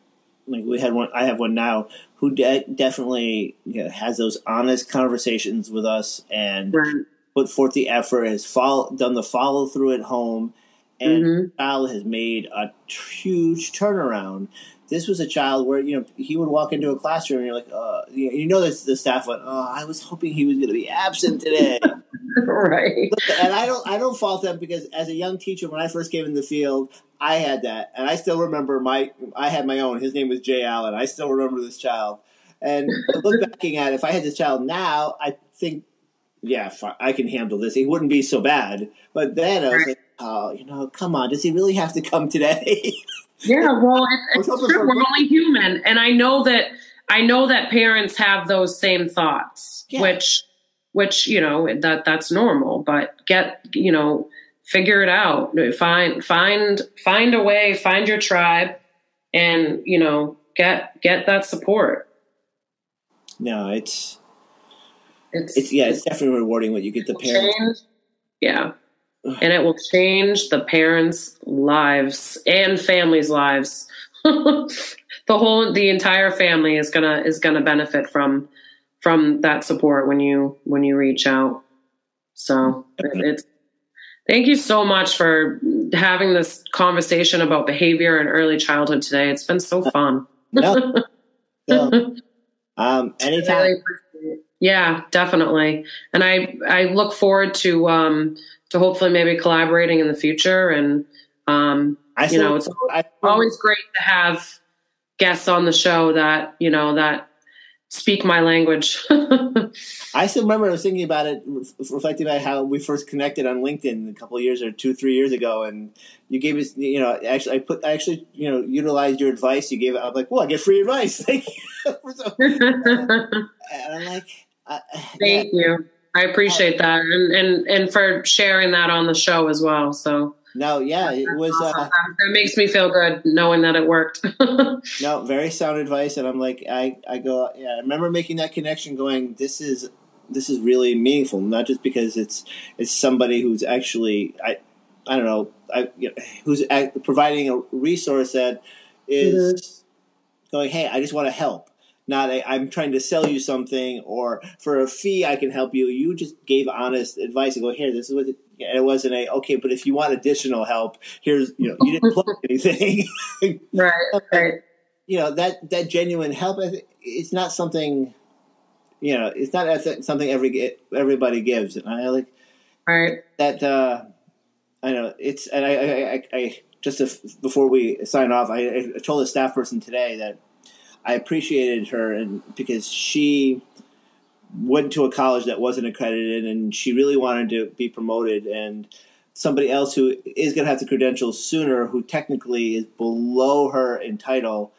S3: like we had one i have one now who de- definitely you know, has those honest conversations with us and right. put forth the effort has follow, done the follow through at home and mm-hmm. child has made a huge turnaround this was a child where you know he would walk into a classroom and you're like, uh, you know, that the staff went, "Oh, I was hoping he was going to be absent today." <laughs>
S2: right.
S3: And I don't, I don't fault them because as a young teacher, when I first came in the field, I had that, and I still remember my, I had my own. His name was Jay Allen. I still remember this child. And look <laughs> backing at it, if I had this child now, I think, yeah, I can handle this. He wouldn't be so bad. But then I was like, oh, you know, come on, does he really have to come today? <laughs>
S2: Yeah, well, it's, it's true. We're only human, and I know that I know that parents have those same thoughts, yeah. which which you know that that's normal. But get you know figure it out. Find find find a way. Find your tribe, and you know get get that support.
S3: No, it's it's, it's yeah, it's, it's definitely rewarding when you get the parents. Change.
S2: Yeah, and it will change the parents' lives and families' lives. <laughs> the whole, the entire family is gonna is gonna benefit from from that support when you when you reach out. So it's thank you so much for having this conversation about behavior and early childhood today. It's been so fun.
S3: no. no. <laughs> Um, anytime.
S2: Yeah, definitely. And I I look forward to um, to hopefully maybe collaborating in the future. And um, I you know, it's I, always great to have guests on the show that you know that speak my language. <laughs>
S3: I still remember I was thinking about it, reflecting about how we first connected on LinkedIn a couple of years or two, three years ago, and you gave us, you know, actually, I put, I actually, you know, utilized your advice. You gave, it. I'm like, well, I get free advice. <laughs> Thank <laughs> you. and I'm like,
S2: uh, Thank yeah. you. I appreciate that, and and and for sharing that on the show as well. So
S3: no, yeah, it was.
S2: Awesome.
S3: Uh,
S2: that makes me feel good knowing that it worked. <laughs>
S3: no, very sound advice, and I'm like, I, I go, yeah. I remember making that connection, going, this is, this is really meaningful, not just because it's, it's somebody who's actually, I, I don't know, I, you know, who's act, providing a resource that is mm-hmm. going, hey, I just want to help. Not i am trying to sell you something, or for a fee I can help you. You just gave honest advice and go here. This is what it, it wasn't a okay. But if you want additional help, here's you know you didn't plug anything, <laughs>
S2: right? Right.
S3: You know that that genuine help. It's not something. You know, it's not something every everybody gives, and I like
S2: right
S3: that. uh I know it's, and I, I, I, I just before we sign off, I, I told a staff person today that I appreciated her and because she went to a college that wasn't accredited and she really wanted to be promoted and somebody else who is going to have the credentials sooner who technically is below her in title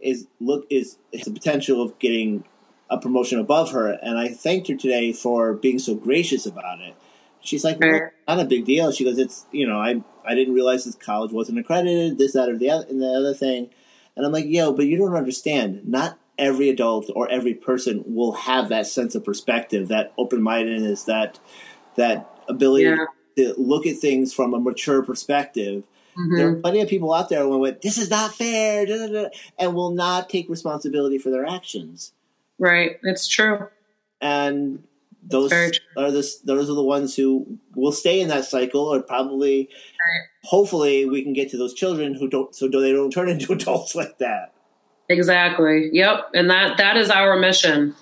S3: is look is has the potential of getting a promotion above her and I thanked her today for being so gracious about it. She's like, well, not a big deal. She goes, it's you know, I I didn't realize this college wasn't accredited, this, that, or the other, and the other thing. And I'm like, yo, but you don't understand. Not every adult or every person will have that sense of perspective, that open mindedness, that that ability yeah. to look at things from a mature perspective. Mm-hmm. There are plenty of people out there who went, "This is not fair," da, da, da, and will not take responsibility for their actions.
S2: Right, it's true.
S3: And those are the those are the ones who will stay in that cycle, or probably, right. hopefully, we can get to those children who don't, so they don't turn <laughs> into adults like that.
S2: Exactly. Yep. And that that is our mission.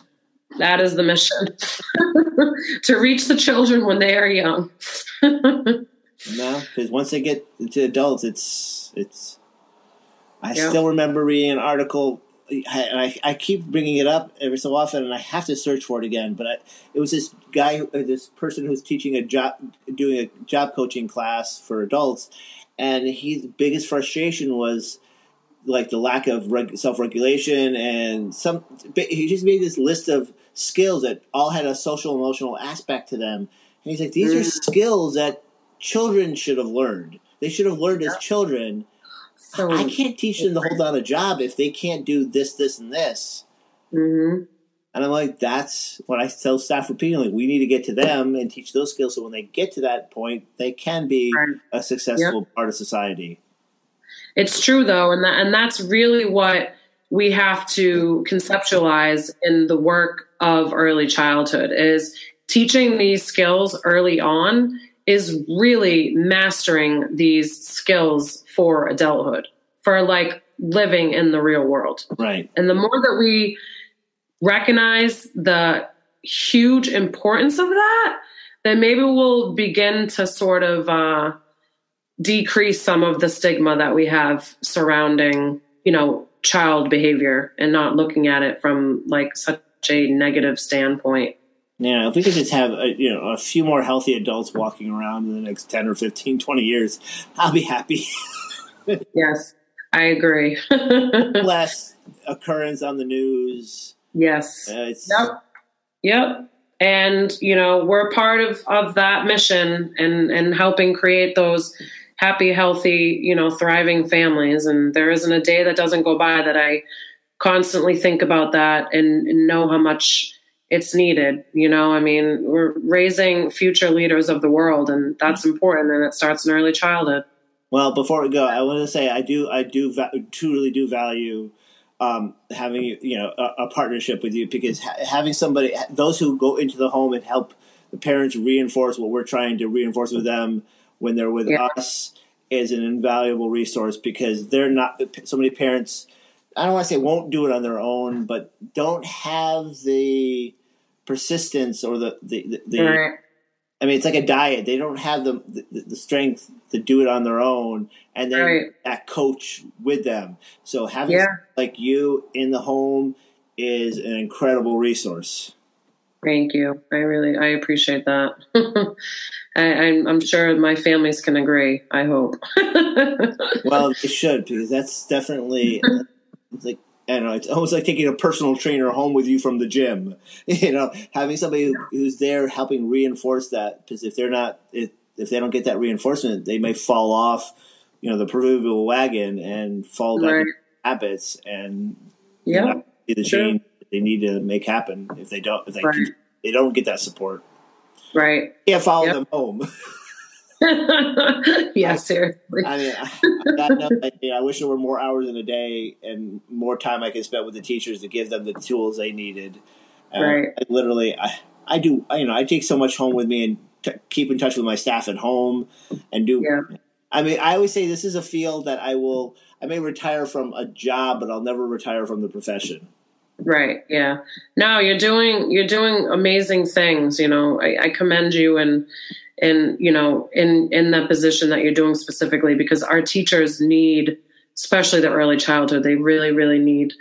S2: That is the mission <laughs> to reach the children when they are young. <laughs>
S3: no, because once they get to adults, it's it's. I yep. still remember reading an article I, I keep bringing it up every so often, and I have to search for it again. But I, it was this guy, uh, this person who's teaching a job, doing a job coaching class for adults, and his biggest frustration was like the lack of reg- self regulation and some. He just made this list of skills that all had a social emotional aspect to them, and he's like, these mm. are skills that children should have learned. They should have learned as children so I can't teach them to hold down a job if they can't do this, this, and this.
S2: Mm-hmm.
S3: And I'm like, that's what I tell staff repeatedly. We need to get to them and teach those skills so when they get to that point, they can be a successful yep. part of society.
S2: It's true though, and that, and that's really what we have to conceptualize in the work of early childhood is teaching these skills early on is really mastering these skills for adulthood, for like living in the real world.
S3: Right.
S2: And the more that we recognize the huge importance of that, then maybe we'll begin to sort of uh, decrease some of the stigma that we have surrounding, you know, child behavior and not looking at it from like such a negative standpoint.
S3: Yeah, if we could just have a, you know a few more healthy adults walking around in the next 10 or 15, 20 years, I'll be happy. <laughs>
S2: yes, I agree. <laughs>
S3: Less occurrence on the news.
S2: Yes. Uh, yep. Yep. And you know, we're part of of that mission and and helping create those happy, healthy, you know, thriving families. And there isn't a day that doesn't go by that I constantly think about that and, and know how much it's needed. You know, I mean, we're raising future leaders of the world, and that's important. And it starts in early childhood.
S3: Well, before we go, I want to say I do, I do, truly do value um, having you know a, a, partnership with you because ha- having somebody, those who go into the home and help the parents reinforce what we're trying to reinforce with them when they're with yeah. us is an invaluable resource because they're not so many parents. I don't want to say won't do it on their own, but don't have the persistence or the the, the, the. I mean, it's like a diet. They don't have the, the, the strength to do it on their own, and then right. that coach with them. So having yeah. like you in the home is an incredible resource.
S2: Thank you. I really I appreciate that. <laughs> I, am I'm sure my families can agree. I hope. <laughs>
S3: well, it should because that's definitely <laughs> like I. It's almost like taking a personal trainer home with you from the gym. <laughs> You know, having somebody who, who's there helping reinforce that because if they're not, it, if they don't get that reinforcement, they may fall off, you know, the proverbial wagon and fall back
S2: Right.
S3: habits and
S2: Yeah.
S3: the change that they need to make happen if they don't if they
S2: Right.
S3: they don't get that support.
S2: Right.
S3: Can't follow
S2: Yep.
S3: them home. <laughs> <laughs>
S2: yeah, seriously.
S3: I mean, I, on that note, I, wish there were more hours in a day and more time I could spend with the teachers to give them the tools they needed. Uh,
S2: Right.
S3: I literally, I, I do, I, you know, I take so much home with me and t- keep in touch with my staff at home and do.
S2: Yeah.
S3: I mean, I always say this is a field that I will. I may retire from a job, but I'll never retire from the profession.
S2: Right. Yeah. No, you're doing you're doing amazing things. You know, I, I commend you and and you know in in that position that you're doing specifically because our teachers need, especially the early childhood, they really really need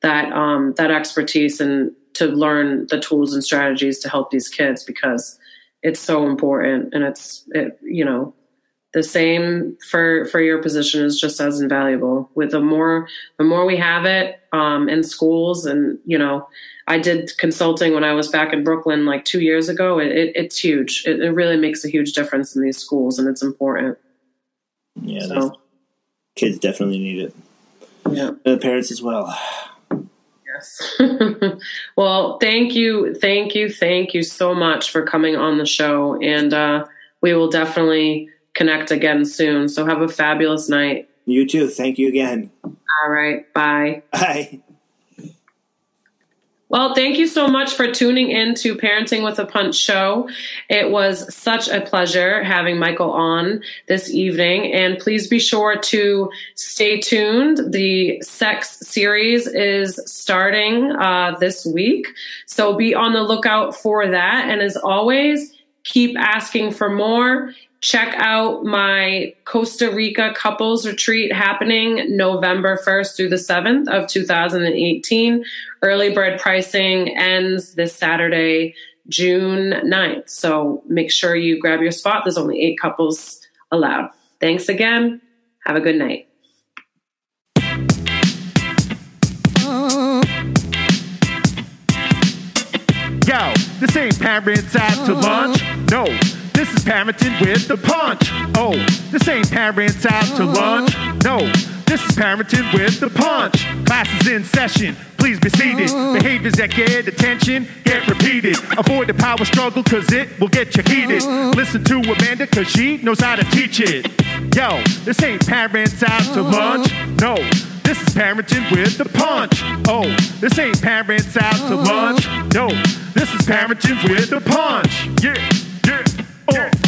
S2: that um, that expertise and to learn the tools and strategies to help these kids because it's so important and it's it, you know the same for for your position is just as invaluable. With the more the more we have it um, in schools and you know i did consulting when i was back in brooklyn like two years ago. It, it, it's huge. It, it really makes a huge difference in these schools and it's important.
S3: Yeah,
S2: So-
S3: kids definitely need it.
S2: yeah.
S3: And the parents as well.
S2: yes. <laughs> Well thank you thank you thank you so much for coming on the show. And uh, we will definitely connect again soon so have a fabulous night
S3: You too. Thank you again.
S2: all right bye
S3: Bye.
S2: Well, thank you so much for tuning in to Parenting with a Punch show. It was such a pleasure having Michael on this evening. And please be sure to stay tuned. The sex series is starting uh, this week. So be on the lookout for that. And as always, keep asking for more. Check out my Costa Rica couples retreat happening November 1st through the 7th of 2018. Early bird pricing ends this Saturday, June 9th. So make sure you grab your spot. There's only eight couples allowed. Thanks again. Have a good night.
S1: Yo, this ain't parents out to lunch. No, this is parenting with the punch. Oh, this ain't parents out to uh-huh. lunch. No, this is parenting with the punch. Class is in session. Please be seated. Uh-huh. Behaviors that get attention get repeated. Avoid the power struggle cause it will get you heated. Uh-huh. Listen to Amanda cause she knows how to teach it. Yo, this ain't parents out to lunch. No, this is parenting with the punch. Oh, this ain't parents out to lunch. No, this is parenting with the punch. Yeah, yeah, Oh.